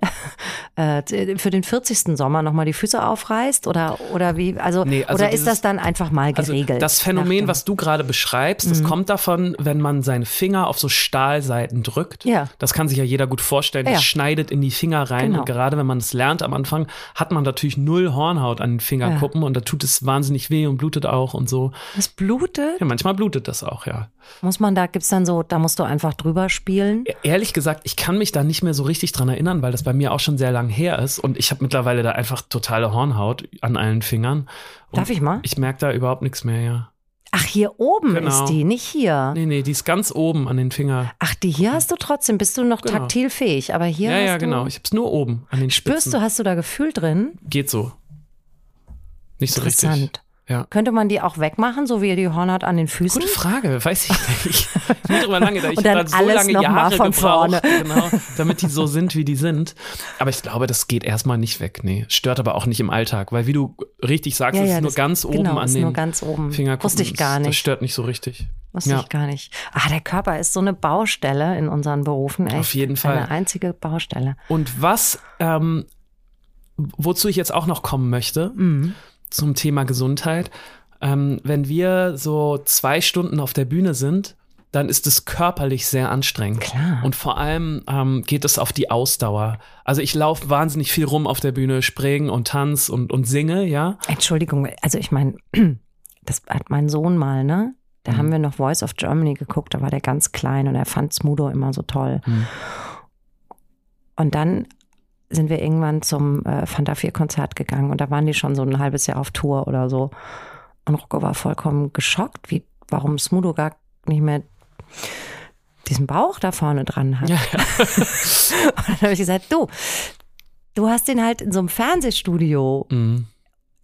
äh, für den 40. Sommer nochmal die Füße aufreißt oder oder wie also, Nee, also oder ist dieses- das dann einfach mal Also geregelt? das Phänomen, was du gerade beschreibst, Mhm. das kommt davon, wenn man seine Finger auf so Stahlseiten drückt. Ja. Das kann sich ja jeder gut vorstellen. Das Ja. schneidet in die Finger rein. Genau. Und gerade wenn man es lernt am Anfang, hat man natürlich null Hornhaut an den Fingerkuppen und da tut es wahnsinnig weh und blutet auch und so. das blutet? Ja, manchmal blutet das auch, ja. Muss man da gibt's dann so, da musst du einfach drüber spielen? E- Ehrlich gesagt, ich kann mich da nicht mehr so richtig dran erinnern, weil das bei mir auch schon sehr lang her ist und ich habe mittlerweile da einfach totale Hornhaut an allen Fingern. Darf ich mal? Ich merke da überhaupt nichts mehr, ja. Ach, hier oben Genau. ist die, nicht hier. Nee, nee, die ist ganz oben an den Finger. Ach, die hier hast du trotzdem, bist du noch Genau. taktil fähig, aber hier ja, ja, genau. Ich hab's nur oben an den spürst Spitzen. du, hast du da Gefühl drin? Geht so. Nicht so richtig. Interessant. Ja. Könnte man die auch wegmachen, so wie die Hornhaut an den Füßen? Gute Frage, weiß ich nicht. Ich mir drüber lange, ich Und dann so lange Jahre von gebraucht, genau, damit die so sind, wie die sind. Aber ich glaube, das geht erstmal nicht weg. Nee, stört aber auch nicht im Alltag, weil wie du richtig sagst, Ja, es ja, ist nur das- ganz oben genau, an ist den nur ganz oben. Fingerkuppen. Wusste ich gar Das nicht. stört nicht so richtig. Wusste Ja. ich gar nicht. Ah, der Körper ist so eine Baustelle in unseren Berufen. Echt. Auf jeden Fall. Eine einzige Baustelle. Und was, ähm, wozu ich jetzt auch noch kommen möchte, Mhm. Zum Thema Gesundheit, ähm, wenn wir so zwei Stunden auf der Bühne sind, dann ist es körperlich sehr anstrengend. Klar. Und vor allem ähm, geht es auf die Ausdauer. Also ich laufe wahnsinnig viel rum auf der Bühne, springe und tanz und, und singe, ja. Entschuldigung, also ich meine, das hat mein Sohn mal, ne? Da Mhm. haben wir noch Voice of Germany geguckt, da war der ganz klein und er fand Smudo immer so toll. Mhm. Und dann sind wir irgendwann zum äh, Fanta 4 Konzert gegangen und da waren die schon so ein halbes Jahr auf Tour oder so. Und Rocco war vollkommen geschockt, wie, warum Smudo gar nicht mehr diesen Bauch da vorne dran hat. Ja, Und dann habe ich gesagt, du, du hast den halt in so einem Fernsehstudio Mhm.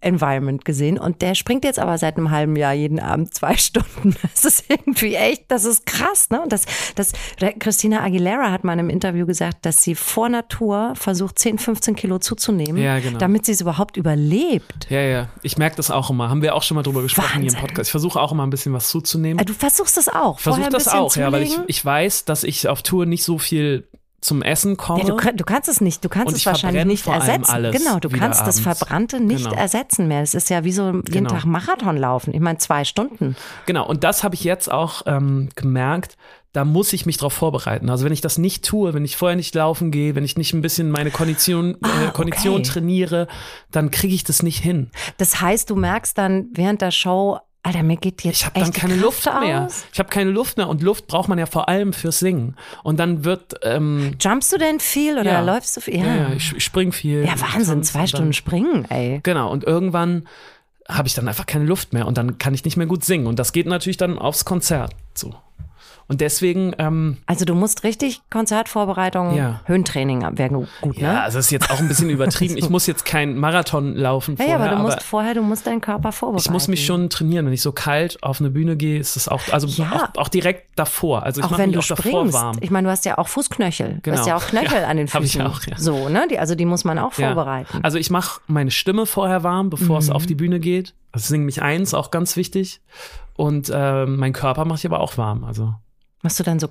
Environment gesehen und der springt jetzt aber seit einem halben Jahr jeden Abend zwei Stunden. Das ist irgendwie echt, das ist krass, ne? Und das, das, Christina Aguilera hat mal in einem Interview gesagt, dass sie vor Natur versucht, 10, 15 Kilo zuzunehmen, Ja, genau. damit sie es überhaupt überlebt. Ja, ja. Ich merke das auch immer. Haben wir auch schon mal drüber gesprochen hier im Wahnsinn. Podcast. Ich versuche auch immer ein bisschen was zuzunehmen. Äh, Du versuchst das auch. Versuche das auch, ja, weil ich, ich weiß, dass ich auf Tour nicht so viel zum Essen komme. Ja, du, du kannst es nicht, du kannst es ich wahrscheinlich nicht ersetzen. genau, du kannst das abends. Verbrannte nicht Genau. ersetzen mehr. Es ist ja wie so jeden Genau. Tag Marathon laufen. Ich meine, zwei Stunden. Genau, und das habe ich jetzt auch ähm, gemerkt. Da muss ich mich drauf vorbereiten. Also wenn ich das nicht tue, wenn ich vorher nicht laufen gehe, wenn ich nicht ein bisschen meine Kondition, Ah, äh, Kondition okay. trainiere, dann kriege ich das nicht hin. Das heißt, du merkst dann während der Show, Alter, mir geht jetzt Ich habe echt dann keine Kraft Luft mehr. aus. Ich habe keine Luft mehr und Luft braucht man ja vor allem fürs Singen. Und dann wird ähm, Jumpst du denn viel oder Ja. läufst du viel? ja. Ja, Ja, ich, ich spring viel. Ja, Wahnsinn, zwei und Stunden Dann, springen, ey. genau, und irgendwann habe ich dann einfach keine Luft mehr und dann kann ich nicht mehr gut singen. Und das geht natürlich dann aufs Konzert so. Und deswegen, ähm, Also du musst richtig Konzertvorbereitung, Ja. Höhentraining wäre gu- gut, ja, ne? also das ist jetzt auch ein bisschen übertrieben. Ich muss jetzt kein Marathon laufen Ja, ja, vorher, aber du musst aber vorher, du musst deinen Körper vorbereiten. ich muss mich schon trainieren. Wenn ich so kalt auf eine Bühne gehe, ist das auch, also Ja. auch, auch direkt davor. Also ich auch mache wenn mich du auch davor springst. warm. Ich meine, du hast ja auch Fußknöchel. Du hast Genau. ja auch Knöchel Ja, an den hab ich Füßen. auch, ja. So, ne? Die, also die muss man auch Ja. vorbereiten. Also ich mache meine Stimme vorher warm, bevor es Mhm. auf die Bühne geht. Also singen mich eins, auch ganz wichtig. Und ähm, mein Körper mache ich aber auch warm. Also, Machst du dann so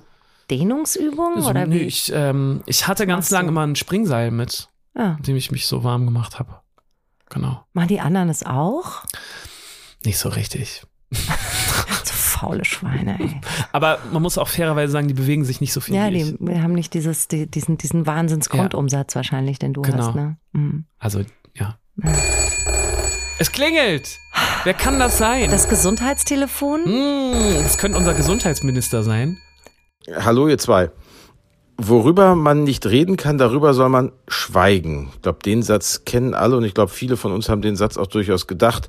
Dehnungsübungen also oder nö, wie? ich, ähm, ich hatte ganz lange immer ein Springseil mit, Ah, mit dem ich mich so warm gemacht habe. Genau. machen die anderen es auch? Nicht so richtig. So faule Schweine, ey. Aber man muss auch fairerweise sagen, die bewegen sich nicht so viel Ja, die haben nicht dieses, die, diesen, diesen Wahnsinnsgrundumsatz wahrscheinlich, den du Genau. hast, ne? Mhm. Also, ja. Es klingelt! Wer kann das sein? Das Gesundheitstelefon? Hm, das könnte unser Gesundheitsminister sein. Hallo ihr zwei. Worüber man nicht reden kann, darüber soll man schweigen. Ich glaube, den Satz kennen alle und ich glaube, viele von uns haben den Satz auch durchaus gedacht.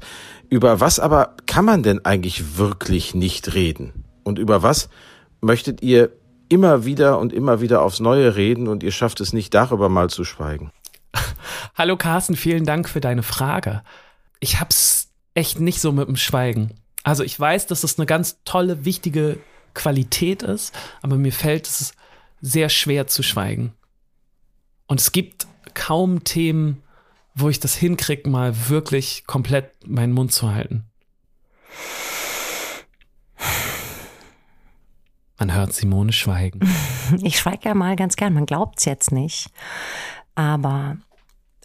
Über was aber kann man denn eigentlich wirklich nicht reden? Und über was möchtet ihr immer wieder und immer wieder aufs Neue reden und ihr schafft es nicht, darüber mal zu schweigen? Hallo Carsten, vielen Dank für deine Frage. Ich hab's echt nicht so mit dem Schweigen. Also ich weiß, dass es eine ganz tolle, wichtige Qualität ist, aber mir fällt es sehr schwer zu schweigen. Und es gibt kaum Themen, wo ich das hinkriege, mal wirklich komplett meinen Mund zu halten. Man hört Simone schweigen. Ich schweige ja mal ganz gern, man glaubt es jetzt nicht. Aber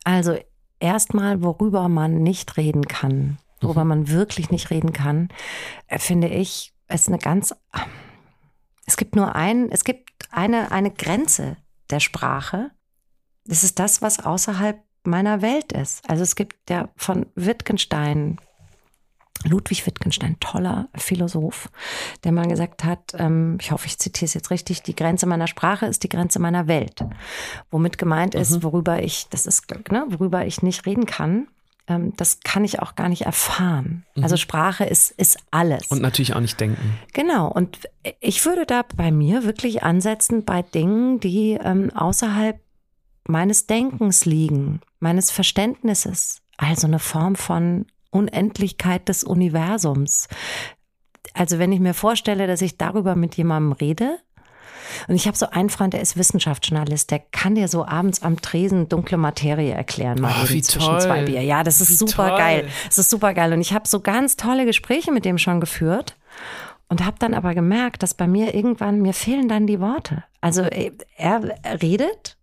also erstmal, worüber man nicht reden kann, worüber mhm. man wirklich nicht reden kann, äh, finde ich, ist eine ganz. Es gibt nur ein, es gibt eine, eine Grenze der Sprache. Das ist das, was außerhalb meiner Welt ist. Also es gibt ja von Wittgenstein Ludwig Wittgenstein, toller Philosoph, der mal gesagt hat, ähm, ich hoffe, ich zitiere es jetzt richtig, die Grenze meiner Sprache ist die Grenze meiner Welt. Womit gemeint ist, mhm. worüber ich, das ist, ne, worüber ich nicht reden kann, ähm, das kann ich auch gar nicht erfahren. Mhm. Also Sprache ist, ist alles. Und natürlich auch nicht denken. Genau. Und ich würde da bei mir wirklich ansetzen bei Dingen, die ähm, außerhalb meines Denkens liegen, meines Verständnisses. Also eine Form von Unendlichkeit des Universums. Also wenn ich mir vorstelle, dass ich darüber mit jemandem rede, und ich habe so einen Freund, der ist Wissenschaftsjournalist, der kann dir so abends am Tresen dunkle Materie erklären, mal oh, wie zwischen toll. zwei Bier. Ja, das ist wie super toll. geil. Das ist super geil. Und ich habe so ganz tolle Gespräche mit dem schon geführt und habe dann aber gemerkt, dass bei mir irgendwann mir fehlen dann die Worte. Also äh, er redet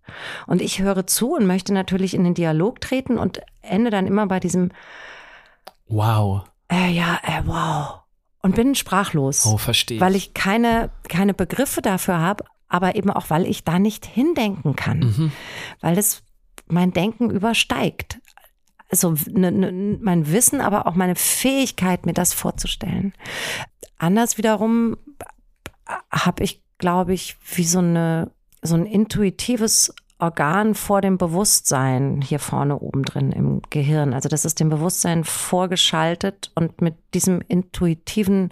und ich höre zu und möchte natürlich in den Dialog treten und ende dann immer bei diesem Wow. Äh, ja, äh, wow. Und bin sprachlos. Oh, verstehe. Weil ich keine, keine Begriffe dafür habe, aber eben auch, weil ich da nicht hindenken kann. Mhm. Weil es mein Denken übersteigt. Also ne, ne, mein Wissen, aber auch meine Fähigkeit, mir das vorzustellen. Anders wiederum habe ich, glaube ich, wie so eine so ein intuitives Organ vor dem Bewusstsein hier vorne oben drin im Gehirn. Also das ist dem Bewusstsein vorgeschaltet und mit diesem intuitiven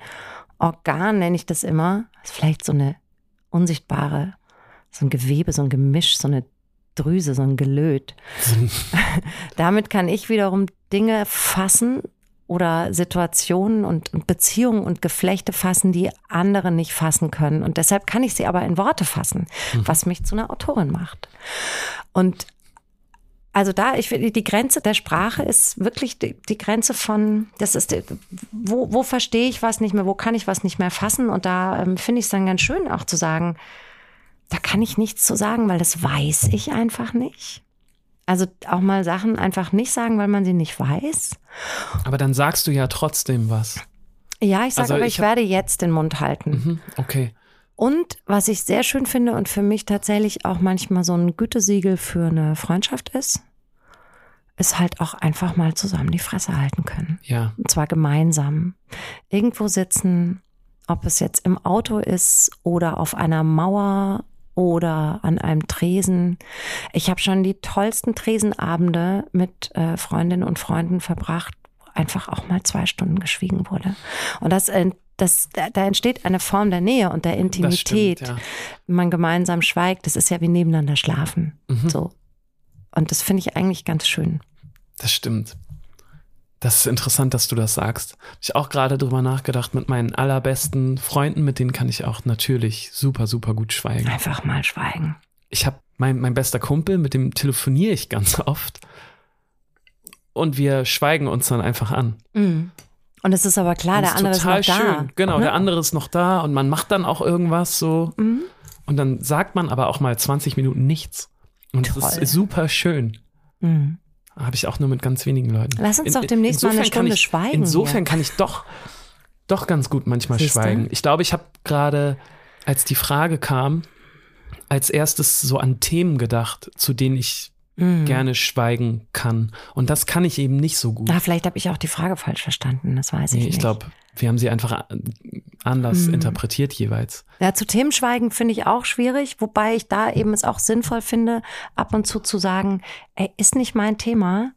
Organ nenne ich das immer, das ist vielleicht so eine unsichtbare, so ein Gewebe, so ein Gemisch, so eine Drüse, so ein Gelöt. Damit kann ich wiederum Dinge fassen oder Situationen und Beziehungen und Geflechte fassen, die andere nicht fassen können. Und deshalb kann ich sie aber in Worte fassen, mhm. was mich zu einer Autorin macht. Und also da, ich finde, die Grenze der Sprache ist wirklich die, die Grenze von, das ist, die, wo, wo verstehe ich was nicht mehr, wo kann ich was nicht mehr fassen? Und da ähm, finde ich es dann ganz schön auch zu sagen, da kann ich nichts zu sagen, weil das weiß ich einfach nicht. Also auch mal Sachen einfach nicht sagen, weil man sie nicht weiß. Aber dann sagst du ja trotzdem was. Ja, ich sage also aber, ich, ich werde jetzt den Mund halten. Mhm, okay. Und was ich sehr schön finde und für mich tatsächlich auch manchmal so ein Gütesiegel für eine Freundschaft ist, ist halt auch einfach mal zusammen die Fresse halten können. Ja. Und zwar gemeinsam. Irgendwo sitzen, ob es jetzt im Auto ist oder auf einer Mauer oder an einem Tresen. Ich habe schon die tollsten Tresenabende mit äh, Freundinnen und Freunden verbracht, wo einfach auch mal zwei Stunden geschwiegen wurde. Und das, das, da entsteht eine Form der Nähe und der Intimität. Stimmt, ja. Man gemeinsam schweigt, das ist ja wie nebeneinander schlafen. Mhm. So. Und das finde ich eigentlich ganz schön. Das stimmt. Das ist interessant, dass du das sagst. Hab ich auch gerade drüber nachgedacht mit meinen allerbesten Freunden, mit denen kann ich auch natürlich super, super gut schweigen. Einfach mal schweigen. Ich habe mein, mein bester Kumpel, mit dem telefoniere ich ganz oft. Und wir schweigen uns dann einfach an. Mhm. Und es ist aber klar, der andere ist noch schön. da. Genau, oder? der andere ist noch da und man macht dann auch irgendwas so. Mhm. Und dann sagt man aber auch mal 20 Minuten nichts. Und Toll. das ist super schön. Mhm. Habe ich auch nur mit ganz wenigen Leuten. Lass uns in, doch demnächst mal eine Stunde ich, schweigen. Insofern hier. kann ich doch, doch ganz gut manchmal Siehste? schweigen. Ich glaube, ich habe gerade, als die Frage kam, als erstes so an Themen gedacht, zu denen ich gerne schweigen kann. Und das kann ich eben nicht so gut. Ah, vielleicht habe ich auch die Frage falsch verstanden, das weiß ich Nee, nicht. ich glaube, wir haben sie einfach anders Mhm. interpretiert jeweils. Ja, zu Themen schweigen finde ich auch schwierig, wobei ich da eben es auch sinnvoll finde, ab und zu zu sagen, ey, ist nicht mein Thema,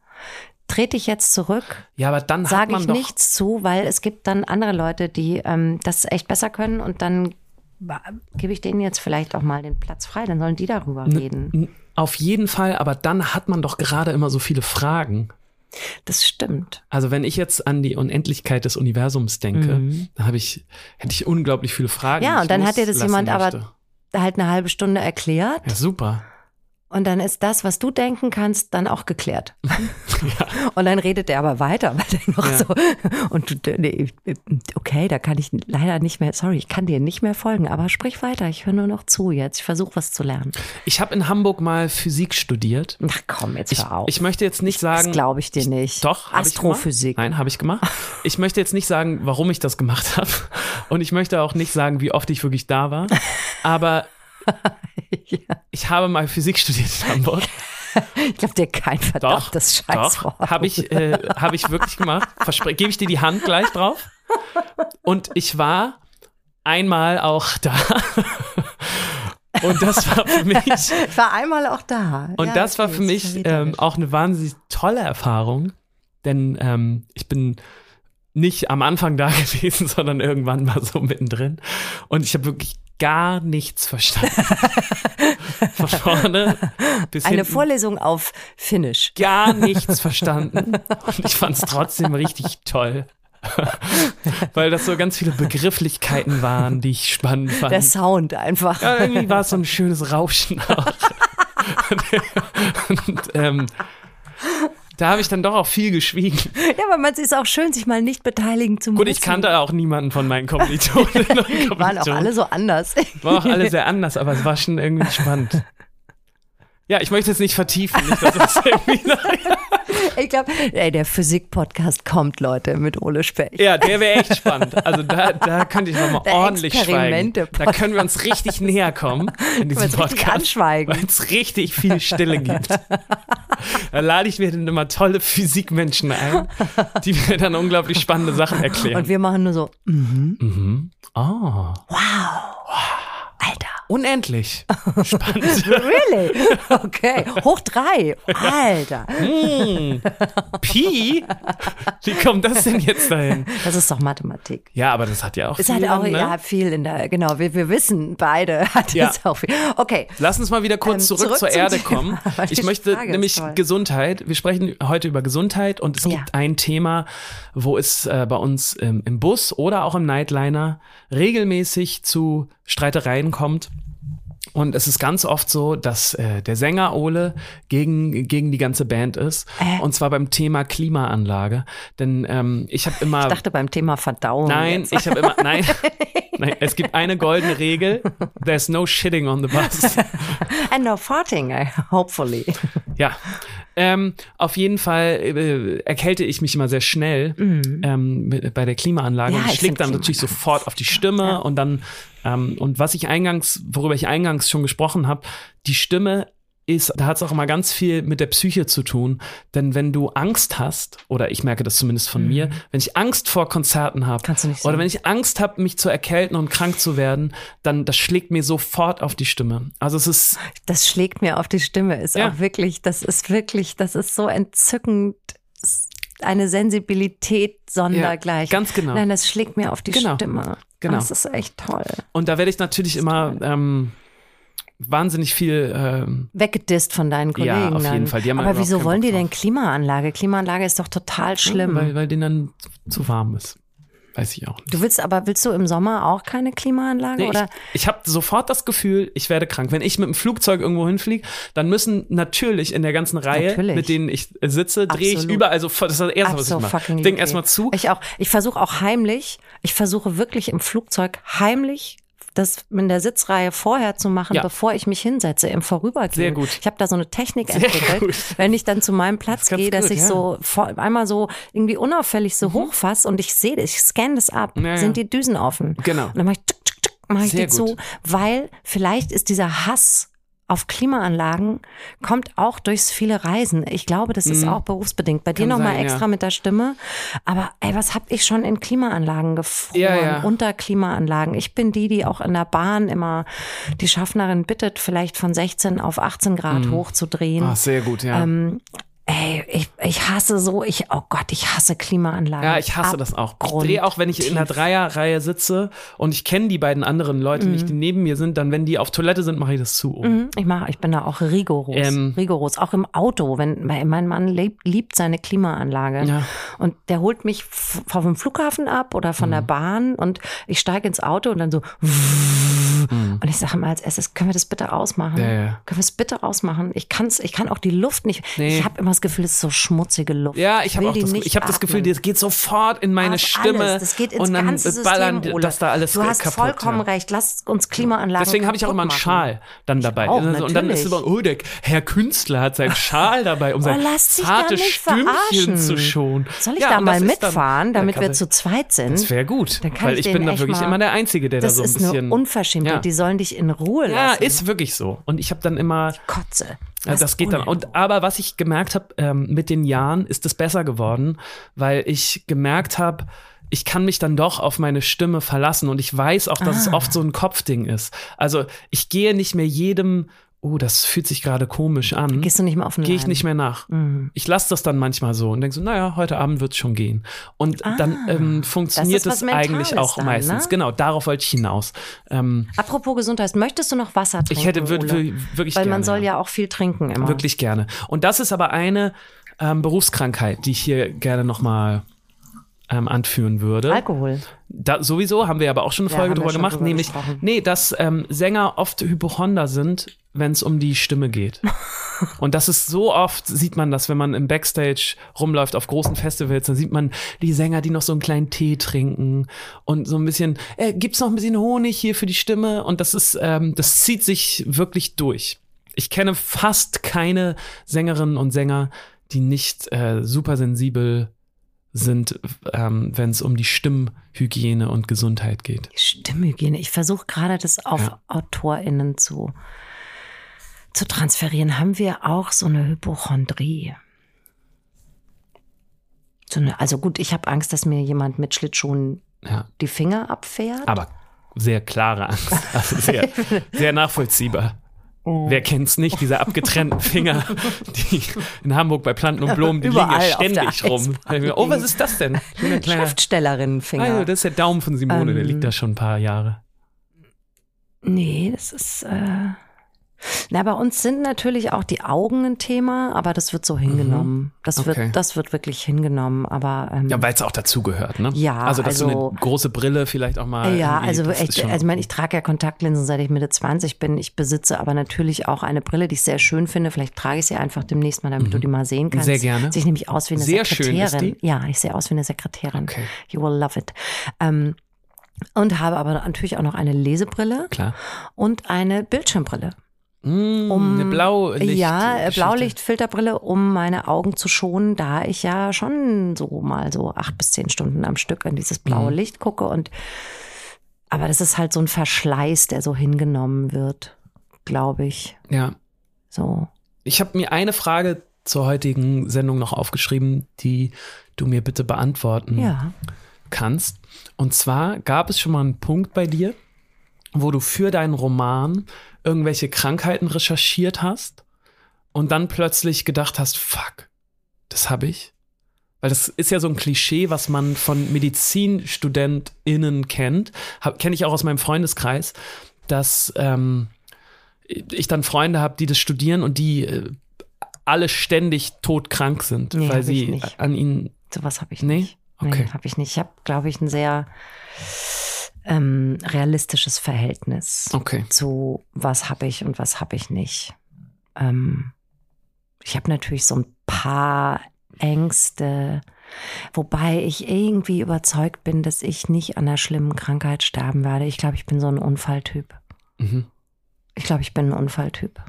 trete ich jetzt zurück, Ja, aber dann sage ich nichts zu, weil es gibt dann andere Leute, die ähm, das echt besser können und dann gebe ich denen jetzt vielleicht auch mal den Platz frei, dann sollen die darüber reden. Auf jeden Fall, aber dann hat man doch gerade immer so viele Fragen. Das stimmt. Also wenn ich jetzt an die Unendlichkeit des Universums denke, dann habe ich, hätte ich unglaublich viele Fragen. Mhm. Ja, und dann hat dir das jemand aber möchte. Halt eine halbe Stunde erklärt Ja, super. Und dann ist das, was du denken kannst, dann auch geklärt. Ja. Und dann redet er aber weiter, weil er noch Ja. so und nee, okay, da kann ich leider nicht mehr, sorry, ich kann dir nicht mehr folgen, aber sprich weiter, ich höre nur noch zu jetzt, ich versuche was zu lernen. Ich habe in Hamburg mal Physik studiert. Ach komm, jetzt Ich, hör auf. ich möchte jetzt nicht das sagen. glaube ich dir nicht. Doch. Astrophysik. Nein, habe ich gemacht. Ich möchte jetzt nicht sagen, warum ich das gemacht habe. Und ich möchte auch nicht sagen, wie oft ich wirklich da war. Aber ja. Ich habe mal Physik studiert in Hamburg. Ich glaube dir kein Doch, verdammtes doch, Scheißwort. habe ich, äh, hab ich wirklich gemacht. Gebe ich dir die Hand gleich drauf. Und ich war einmal auch da. Und das war für mich, Ich war einmal auch da. und Ja, das war okay, für ist mich ähm, auch eine wahnsinnig tolle Erfahrung. Denn ähm, ich bin nicht am Anfang da gewesen, sondern irgendwann mal so mittendrin. Und ich habe wirklich gar nichts verstanden. Von vorne bis Eine hinten Vorlesung auf Finnisch. gar nichts verstanden. Und ich fand es trotzdem richtig toll. Weil das so ganz viele Begrifflichkeiten waren, die ich spannend fand. Der Sound einfach. ja, irgendwie war es so ein schönes Rauschen auch. Und ähm, da habe ich dann doch auch viel geschwiegen. Ja, aber man ist auch schön, sich mal nicht beteiligen zu müssen. Gut, ich kannte auch niemanden von meinen Kommilitonen. Die waren auch Kommilitonen. alle so anders. War auch alle sehr anders, aber es war schon irgendwie spannend. Ja, ich möchte jetzt nicht vertiefen, nicht, dass das irgendwie Ich glaube, der Physik-Podcast kommt, Leute, mit Ole Specht. Ja, der wäre echt spannend. Also da, da könnte ich nochmal ordentlich schweigen. Da können wir uns richtig näher kommen in diesem Podcast. Weil es richtig viel Stille gibt. Da lade ich mir dann immer tolle Physikmenschen ein, die mir dann unglaublich spannende Sachen erklären. Und wir machen nur so, mm, mhm. Oh, Alter. Unendlich. Spannend. Really? Okay. Hoch drei. Alter. Hm. Pi? Wie kommt das denn jetzt dahin? Das ist doch Mathematik. Ja, aber das hat ja auch Es viel, hat auch ne? ja, viel in der, genau, wir, wir wissen beide, hat Ja. es auch viel. Okay. Lass uns mal wieder kurz Ähm, zurück, zurück zur Erde Thema, kommen. Ich möchte Frage nämlich. Gesundheit. Wir sprechen heute über Gesundheit und es Ja. gibt ein Thema, wo es äh, bei uns ähm, im Bus oder auch im Nightliner regelmäßig zu Streitereien kommt. Und es ist ganz oft so, dass äh, der Sänger Ole gegen, gegen die ganze Band ist. Äh. Und zwar beim Thema Klimaanlage. Denn ähm, ich habe immer. Ich dachte beim Thema Verdauung. Nein, jetzt. ich habe immer, nein, nein, es gibt eine goldene Regel. There's no shitting on the bus. And no farting, I- hopefully. Ja, ähm, auf jeden Fall äh, erkälte ich mich immer sehr schnell ähm, mit, bei der Klimaanlage. Mhm. Ja, und ich schlägt dann natürlich sofort auf die Stimme und dann ähm, und was ich eingangs, worüber ich eingangs schon gesprochen habe, die Stimme ist, da hat es auch immer ganz viel mit der Psyche zu tun. Denn wenn du Angst hast, oder ich merke das zumindest von mir, wenn ich Angst vor Konzerten habe, Mhm. Oder wenn ich Angst habe, mich zu erkälten und krank zu werden, dann das schlägt mir sofort auf die Stimme. Also es ist Das schlägt mir auf die Stimme. Ist Ja. auch wirklich, das ist wirklich, das ist so entzückend. Eine Sensibilität sondergleich. Ja, ganz genau. Nein, das schlägt mir auf die Genau. Stimme. Genau. Das ist echt toll. Und da werde ich natürlich immer ähm, wahnsinnig viel. Ähm, Weggedisst von deinen Kollegen. Ja, auf dann. jeden Fall. Die haben Aber wieso wollen die denn. Klimaanlage? Klimaanlage ist doch total schlimm. Weil, weil denen dann zu warm ist. Weiß ich auch nicht. du willst aber, willst du im Sommer auch keine Klimaanlage? Nee, oder? ich ich habe sofort das Gefühl, ich werde krank. Wenn ich mit dem Flugzeug irgendwo hinfliege, dann müssen natürlich in der ganzen Reihe, Natürlich. mit denen ich äh, sitze, drehe ich Absolut. überall sofort. Das ist das Erste, was ich Absolut mache. okay. erstmal zu. Ich auch. Ich versuche auch heimlich, ich versuche wirklich im Flugzeug heimlich das in der Sitzreihe vorher zu machen, Ja. bevor ich mich hinsetze, im Vorübergehen. Sehr gut. Ich habe da so eine Technik Sehr entwickelt, gut. wenn ich dann zu meinem Platz ganz gehe, dass gut, ich ja. Mhm. so vor, einmal so irgendwie unauffällig so hochfasse und ich sehe das, ich scanne das ab. Ja, ja. Sind die Düsen offen? Genau. Und dann mache ich, tsk, tsk, tsk, mach ich Sehr die zu, gut. weil vielleicht ist dieser Hass auf Klimaanlagen kommt auch durchs viele Reisen. Ich glaube, das ist auch berufsbedingt. Bei dir Mhm. Nochmal extra ja. mit der Stimme. Aber ey, was hab ich schon in Klimaanlagen gefroren? Ja, ja. Unter Klimaanlagen. Ich bin die, die auch in der Bahn immer die Schaffnerin bittet, vielleicht von 16 auf 18 Grad hochzudrehen. Ah, sehr gut, ja. Ähm, ich, ich hasse so, ich, oh Gott, ich hasse Klimaanlagen. Ja, ich hasse das auch. Ich drehe auch, wenn ich in der Dreierreihe sitze und ich kenne die beiden anderen Leute nicht, die neben mir sind, dann, wenn die auf Toilette sind, mache ich das zu. um. Mhm, Ich mache, ich bin da auch rigoros. Ähm. rigoros. Auch im Auto, wenn mein Mann liebt, liebt seine Klimaanlage. Ja. Und der holt mich vom Flughafen ab oder von Mhm. der Bahn und ich steige ins Auto und dann so. Und ich sage mal als erstes, können wir das bitte ausmachen? Mhm. Ja, ja. Können wir es bitte ausmachen? Ich kann's, ich kann auch die Luft nicht. Nee. Ich habe immer das Gefühl, es ist so schmutzige Luft. Ja, ich habe auch das, ich hab das Gefühl, das geht sofort in meine Auf Stimme Alles. Das geht ins und dann ganze System, ballern, Ole. dass da alles Du hast kaputt. vollkommen ja. recht. Lass uns Klimaanlagen Deswegen habe ich auch immer einen machen. Schal dann dabei. auch, und dann ist immer, oh, der Herr Künstler hat seinen Schal dabei, um sein Oh, zartes nicht Stimmchen verarschen. zu schonen. Soll ich Ja, da mal das ist dann- mitfahren, damit Ja, wir zu zweit sind? Das wäre gut, weil ich bin da wirklich immer der Einzige, der das da so ein ist bisschen. eine Unverschämtheit. Ja. Die sollen dich in Ruhe ja, lassen. ist wirklich so. Und ich habe dann immer, Kotze. Was das geht dann. Und aber was ich gemerkt habe, ähm, mit den Jahren ist es besser geworden, weil ich gemerkt habe, ich kann mich dann doch auf meine Stimme verlassen und ich weiß auch, dass Ah. es oft so ein Kopfding ist. Also ich gehe nicht mehr jedem, oh, das fühlt sich gerade komisch an. Gehst du nicht mehr auf den Gehe ich nicht mehr nach. Mhm. Ich lasse das dann manchmal so und denke so, naja, heute Abend wird es schon gehen. Und dann ähm, funktioniert Ah, das was eigentlich auch dann, meistens. ne? Genau, darauf wollte ich hinaus. Ähm, Apropos Gesundheit, möchtest du noch Wasser trinken? ich hätte wir- Ole? wir- wirklich Weil gerne. man soll ja auch viel trinken immer. Wirklich gerne. Und das ist aber eine ähm, Berufskrankheit, die ich hier gerne nochmal ähm, anführen würde. Alkohol. Da, sowieso haben wir aber auch schon eine Folge drüber gemacht, drüber nämlich, gesprochen. nee, dass ähm, Sänger oft Hypochonder sind, wenn es um die Stimme geht. Und das ist so oft, sieht man das, wenn man im Backstage rumläuft auf großen Festivals, dann sieht man die Sänger, die noch so einen kleinen Tee trinken und so ein bisschen, äh, gibt's noch ein bisschen Honig hier für die Stimme? Und das ist, ähm, das zieht sich wirklich durch. Ich kenne fast keine Sängerinnen und Sänger, die nicht äh, super sensibel sind, ähm, wenn es um die Stimmhygiene und Gesundheit geht. Stimmhygiene. Ich versuche gerade das auf Ja. AutorInnen zu, zu transferieren. Haben wir auch so eine Hypochondrie? So eine, also gut, ich habe Angst, dass mir jemand mit Schlittschuhen Ja, die Finger abfährt. aber sehr klare Angst. Also sehr, sehr nachvollziehbar. Wer kennt's nicht, diese abgetrennten Finger, die in Hamburg bei Planten und Blumen, die liegen Überall ja auf der ständig rum. Oh, was ist das denn? Schriftstellerinnenfinger. also, das ist der Daumen von Simone, der Ähm, liegt da schon ein paar Jahre. Nee, das ist. Äh na, bei uns sind natürlich auch die Augen ein Thema, aber das wird so hingenommen. Das, Mhm. Okay. wird, das wird wirklich hingenommen. Aber ähm, Ja, weil es auch dazugehört, ne? Ja, Also, dass so also- eine große Brille vielleicht auch mal. ja, also echt, also ich meine, ich trage ja Kontaktlinsen, seit ich Mitte 20 bin. Ich besitze aber natürlich auch eine Brille, die ich sehr schön finde. Vielleicht trage ich sie einfach demnächst mal, damit du die mal sehen kannst. Mhm. Sehr gerne. Sehe ich nämlich aus wie eine Sehr schön Sekretärin. ist die? Ja, ich sehe aus wie eine Sekretärin. Okay. You will love it. Ähm, und habe aber natürlich auch noch eine Lesebrille Klar. und eine Bildschirmbrille. Mm, um eine Blaulicht. ja, äh, Geschichte. Blaulichtfilterbrille, um meine Augen zu schonen, da ich ja schon so mal so acht bis zehn Stunden am Stück in dieses blaue Mhm. Licht gucke und aber das ist halt so ein Verschleiß, der so hingenommen wird, glaube ich. Ja. So. Ich habe mir eine Frage zur heutigen Sendung noch aufgeschrieben, die du mir bitte beantworten Ja. kannst. Und zwar gab es schon mal einen Punkt bei dir, wo du für deinen Roman irgendwelche Krankheiten recherchiert hast und dann plötzlich gedacht hast, fuck, das habe ich. Weil das ist ja so ein Klischee, was man von MedizinstudentInnen kennt. Kenne ich auch aus meinem Freundeskreis, dass ähm, ich dann Freunde habe, die das studieren und die äh, alle ständig todkrank sind, Nee, weil sie nicht. an ihnen. Sowas habe ich Nee? nicht. Okay. Nee, habe ich nicht. Ich habe, glaube ich, ein sehr ähm, realistisches Verhältnis. Okay. zu was habe ich und was habe ich nicht. Ähm, ich habe natürlich so ein paar Ängste, wobei ich irgendwie überzeugt bin, dass ich nicht an einer schlimmen Krankheit sterben werde. Ich glaube, ich bin so ein Unfalltyp. Mhm. Ich glaube, ich bin ein Unfalltyp.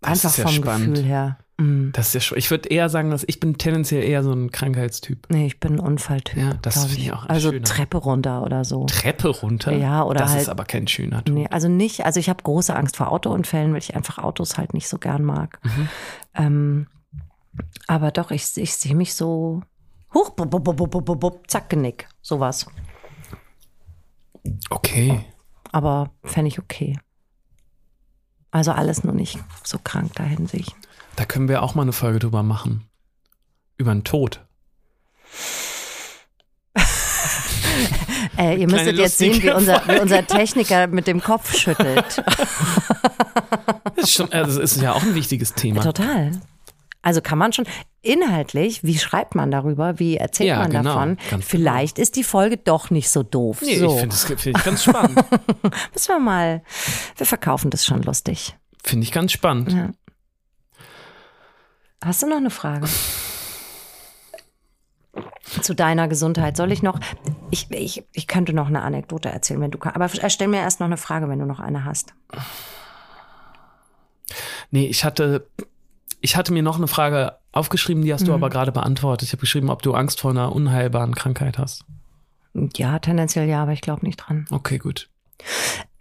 Einfach ja vom spannend. Gefühl her. Mm. Das ist ja schon. Ich würde eher sagen, dass ich bin tendenziell eher so ein Krankheitstyp. Nee, ich bin ein Unfalltyp. Ja, das finde ich auch Also schöner. Treppe runter oder so. Treppe runter. Ja, oder das halt- ist aber kein schöner Typ. Nee, also nicht, also ich habe große Angst vor Autounfällen, weil ich einfach Autos halt nicht so gern mag. Mhm. Ähm, aber doch, ich, ich sehe mich so hoch, bub, bub, bub, bub, bub, bub, zack, Genick, sowas. Okay. Aber fände ich okay. Also alles nur nicht so krank da Hinsicht. Da können wir auch mal eine Folge drüber machen. Über den Tod. Äh, ihr müsstet jetzt sehen, wie unser, wie unser Techniker mit dem Kopf schüttelt. Das ist, schon, also das ist ja auch ein wichtiges Thema. Total. Also kann man schon inhaltlich, wie schreibt man darüber, wie erzählt Ja, man genau, davon? ganz Vielleicht ist die Folge doch nicht so doof. Nee, so. ich finde das find ich ganz spannend. Müssen wir mal, wir verkaufen das schon lustig. finde ich ganz spannend. Ja. Hast du noch eine Frage? Zu deiner Gesundheit. Soll ich noch, ich, ich, ich könnte noch eine Anekdote erzählen, wenn du kannst. Aber stell mir erst noch eine Frage, wenn du noch eine hast. Nee, ich hatte, ich hatte mir noch eine Frage aufgeschrieben, die hast du Mhm. aber gerade beantwortet. Ich habe geschrieben, ob du Angst vor einer unheilbaren Krankheit hast. Ja, tendenziell ja, aber ich glaube nicht dran. Okay, gut.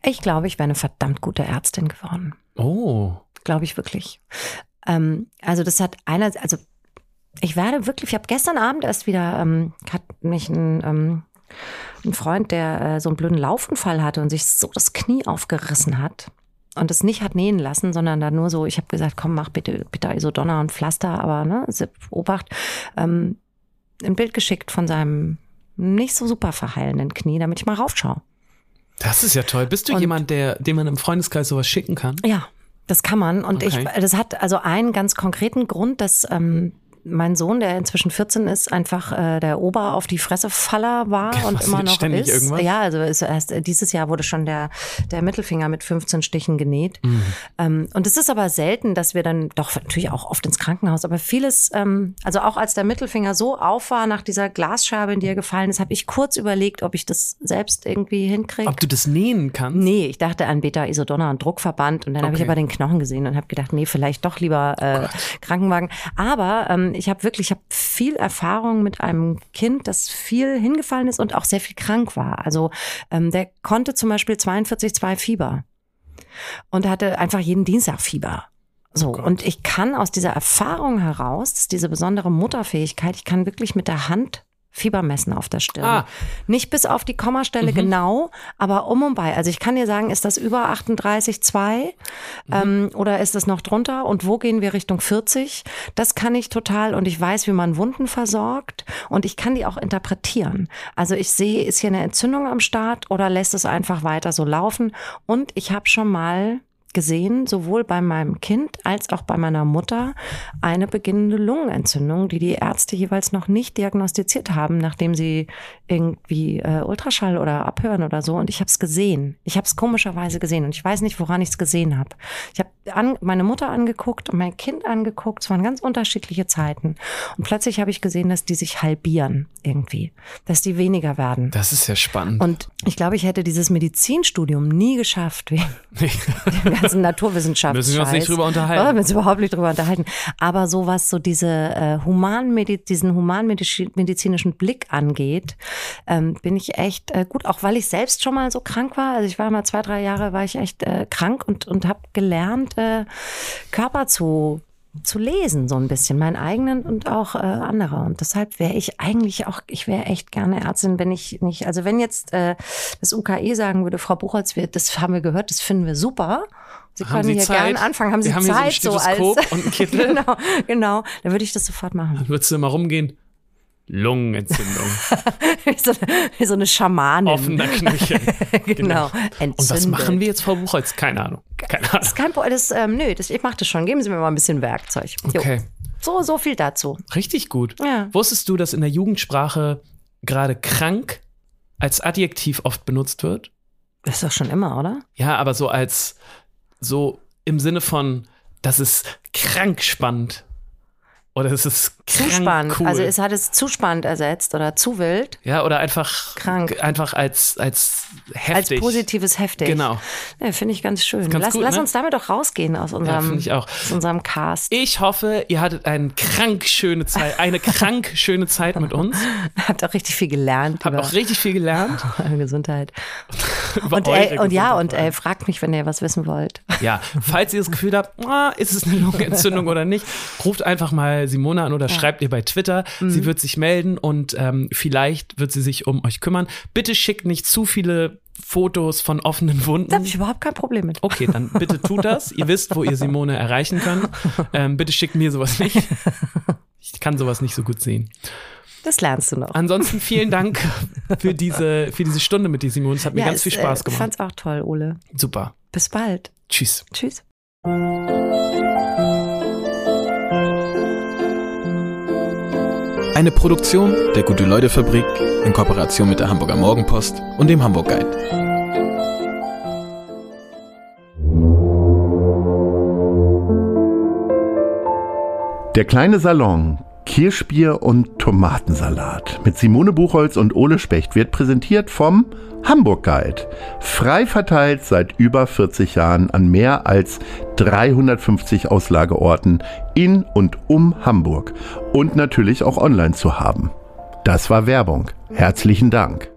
Ich glaube, ich wäre eine verdammt gute Ärztin geworden. Oh. Glaube ich wirklich. Ähm, also das hat einer, also ich werde wirklich, ich habe gestern Abend erst wieder, ähm, hat mich ein, ähm, ein Freund, der äh, so einen blöden Laufunfall hatte und sich so das Knie aufgerissen hat und es nicht hat nähen lassen, sondern da nur so, ich habe gesagt, komm, mach bitte, bitte Isodonna und Pflaster, aber ne, Obacht, ähm, ein Bild geschickt von seinem nicht so super verheilenden Knie, damit ich mal raufschaue. Das ist ja toll. Bist du Und- jemand, der, dem man im Freundeskreis sowas schicken kann? Ja, das kann man. Und Okay. ich, das hat also einen ganz konkreten Grund, dass ähm, mein Sohn, der inzwischen 14 ist, einfach äh, der Ober auf die Fresse-Faller war und Was, immer jetzt noch ist. irgendwas? Ja, also ist erst äh, dieses Jahr wurde schon der, der Mittelfinger mit 15 Stichen genäht. Mhm. Ähm, und es ist aber selten, dass wir dann doch natürlich auch oft ins Krankenhaus, aber vieles, ähm, also auch als der Mittelfinger so auf war nach dieser Glasscheibe, in die er gefallen ist, habe ich kurz überlegt, ob ich das selbst irgendwie hinkriege. Ob du das nähen kannst? Nee, ich dachte an Beta Isodonna und Druckverband und dann habe ich Okay. aber den Knochen gesehen und habe gedacht, nee, vielleicht doch lieber äh, Krankenwagen. Aber ähm, ich habe wirklich, ich habe viel Erfahrung mit einem Kind, das viel hingefallen ist und auch sehr viel krank war. Also ähm, der konnte zum Beispiel 42,2 Fieber und hatte einfach jeden Dienstag Fieber. So, Gott. und ich kann aus dieser Erfahrung heraus, diese besondere Mutterfähigkeit, ich kann wirklich mit der Hand Fieber messen auf der Stirn. Ah. Nicht bis auf die Kommastelle genau, aber um und bei. Also ich kann dir sagen, ist das über 38,2 ähm, oder ist das noch drunter und wo gehen wir Richtung 40? Das kann ich total und ich weiß, wie man Wunden versorgt und ich kann die auch interpretieren. Also ich sehe, ist hier eine Entzündung am Start oder lässt es einfach weiter so laufen und ich habe schon mal gesehen, sowohl bei meinem Kind als auch bei meiner Mutter, eine beginnende Lungenentzündung, die die Ärzte jeweils noch nicht diagnostiziert haben, nachdem sie irgendwie äh, Ultraschall oder abhören oder so. Und ich habe es gesehen. Ich habe es komischerweise gesehen und ich weiß nicht, woran ich es gesehen habe. Ich habe an, meine Mutter angeguckt und mein Kind angeguckt. Es waren ganz unterschiedliche Zeiten. Und plötzlich habe ich gesehen, dass die sich halbieren irgendwie, dass die weniger werden. Das ist ja spannend. Und ich glaube, ich hätte dieses Medizinstudium nie geschafft wegen dem ganzen Naturwissenschaften. Müssen wir uns nicht drüber unterhalten. Wir uns überhaupt nicht drüber unterhalten. Aber so was so diese äh, Humanmedi diesen humanmedizinischen Blick angeht, ähm, bin ich echt äh, gut, auch weil ich selbst schon mal so krank war. Also ich war mal zwei, drei Jahre war ich echt äh, krank und, und habe gelernt, äh, Körper zu zu lesen, so ein bisschen, meinen eigenen und auch äh, andere. Und deshalb wäre ich eigentlich auch, ich wäre echt gerne Ärztin, wenn ich nicht, also wenn jetzt äh, das UKE sagen würde, Frau Buchholz, wir, das haben wir gehört, das finden wir super. Sie Haben können Sie hier Zeit? gerne anfangen, haben Sie Wir haben hier so ein Zeit, so, als und einen Kittel. genau, genau, dann würde ich das sofort machen. Dann würdest du immer rumgehen. Lungenentzündung. wie, so, wie so eine Schamanin. Offener Knöchel. genau. Und was machen wir jetzt, Frau Buchholz? Keine Ahnung. Keine Das Ahnung. ist kein Problem, das, ähm, nö, das, ich mache das schon. Geben Sie mir mal ein bisschen Werkzeug. Jo. Okay. So, so viel dazu. Richtig gut. Ja. Wusstest du, dass in der Jugendsprache gerade krank als Adjektiv oft benutzt wird? Das ist doch schon immer, oder? Ja, aber so als, so im Sinne von, das ist krank spannend. Oder ist es krank Zuspannend. cool? Also es hat es zu spannend ersetzt oder zu wild. ja, oder einfach Krank. Einfach als, als heftig. Als positives heftig. Genau. Ja, Finde ich ganz schön. ganz lass gut, lass ne? uns damit doch rausgehen aus unserem, auch. aus unserem Cast. Ich hoffe, ihr hattet eine krank schöne Zeit, eine krank schöne Zeit mit uns. Habt auch richtig viel gelernt Habt auch richtig viel gelernt. eure Gesundheit. über Und, eure ey, und ja, Gesundheit. und ey, fragt mich, wenn ihr was wissen wollt. Ja, falls ihr das Gefühl habt, ah, ist es eine Lungenentzündung oder nicht, ruft einfach mal Simone an oder schreibt ihr bei Twitter. Mhm. Sie wird sich melden und ähm, vielleicht wird sie sich um euch kümmern. Bitte schickt nicht zu viele Fotos von offenen Da Wunden. habe ich überhaupt kein Problem mit. Okay, dann bitte tut das. Ihr wisst, wo ihr Simone erreichen könnt. Ähm, bitte schickt mir sowas nicht. Ich kann sowas nicht so gut sehen. Das lernst du noch. Ansonsten vielen Dank für diese, für diese Stunde mit dir, Simone. Es hat mir Ja, ganz es, viel Spaß äh, Ich gemacht. fand's auch toll, Ole. Super. Bis bald. Tschüss. Tschüss. Eine Produktion der Gute-Leute-Fabrik in Kooperation mit der Hamburger Morgenpost und dem Hamburg Guide. Der kleine Salon Kirschbier und Tomatensalat mit Simone Buchholz und Ole Specht wird präsentiert vom Hamburg Guide. Frei verteilt seit über 40 Jahren an mehr als 350 Auslageorten in und um Hamburg und natürlich auch online zu haben. Das war Werbung. Herzlichen Dank.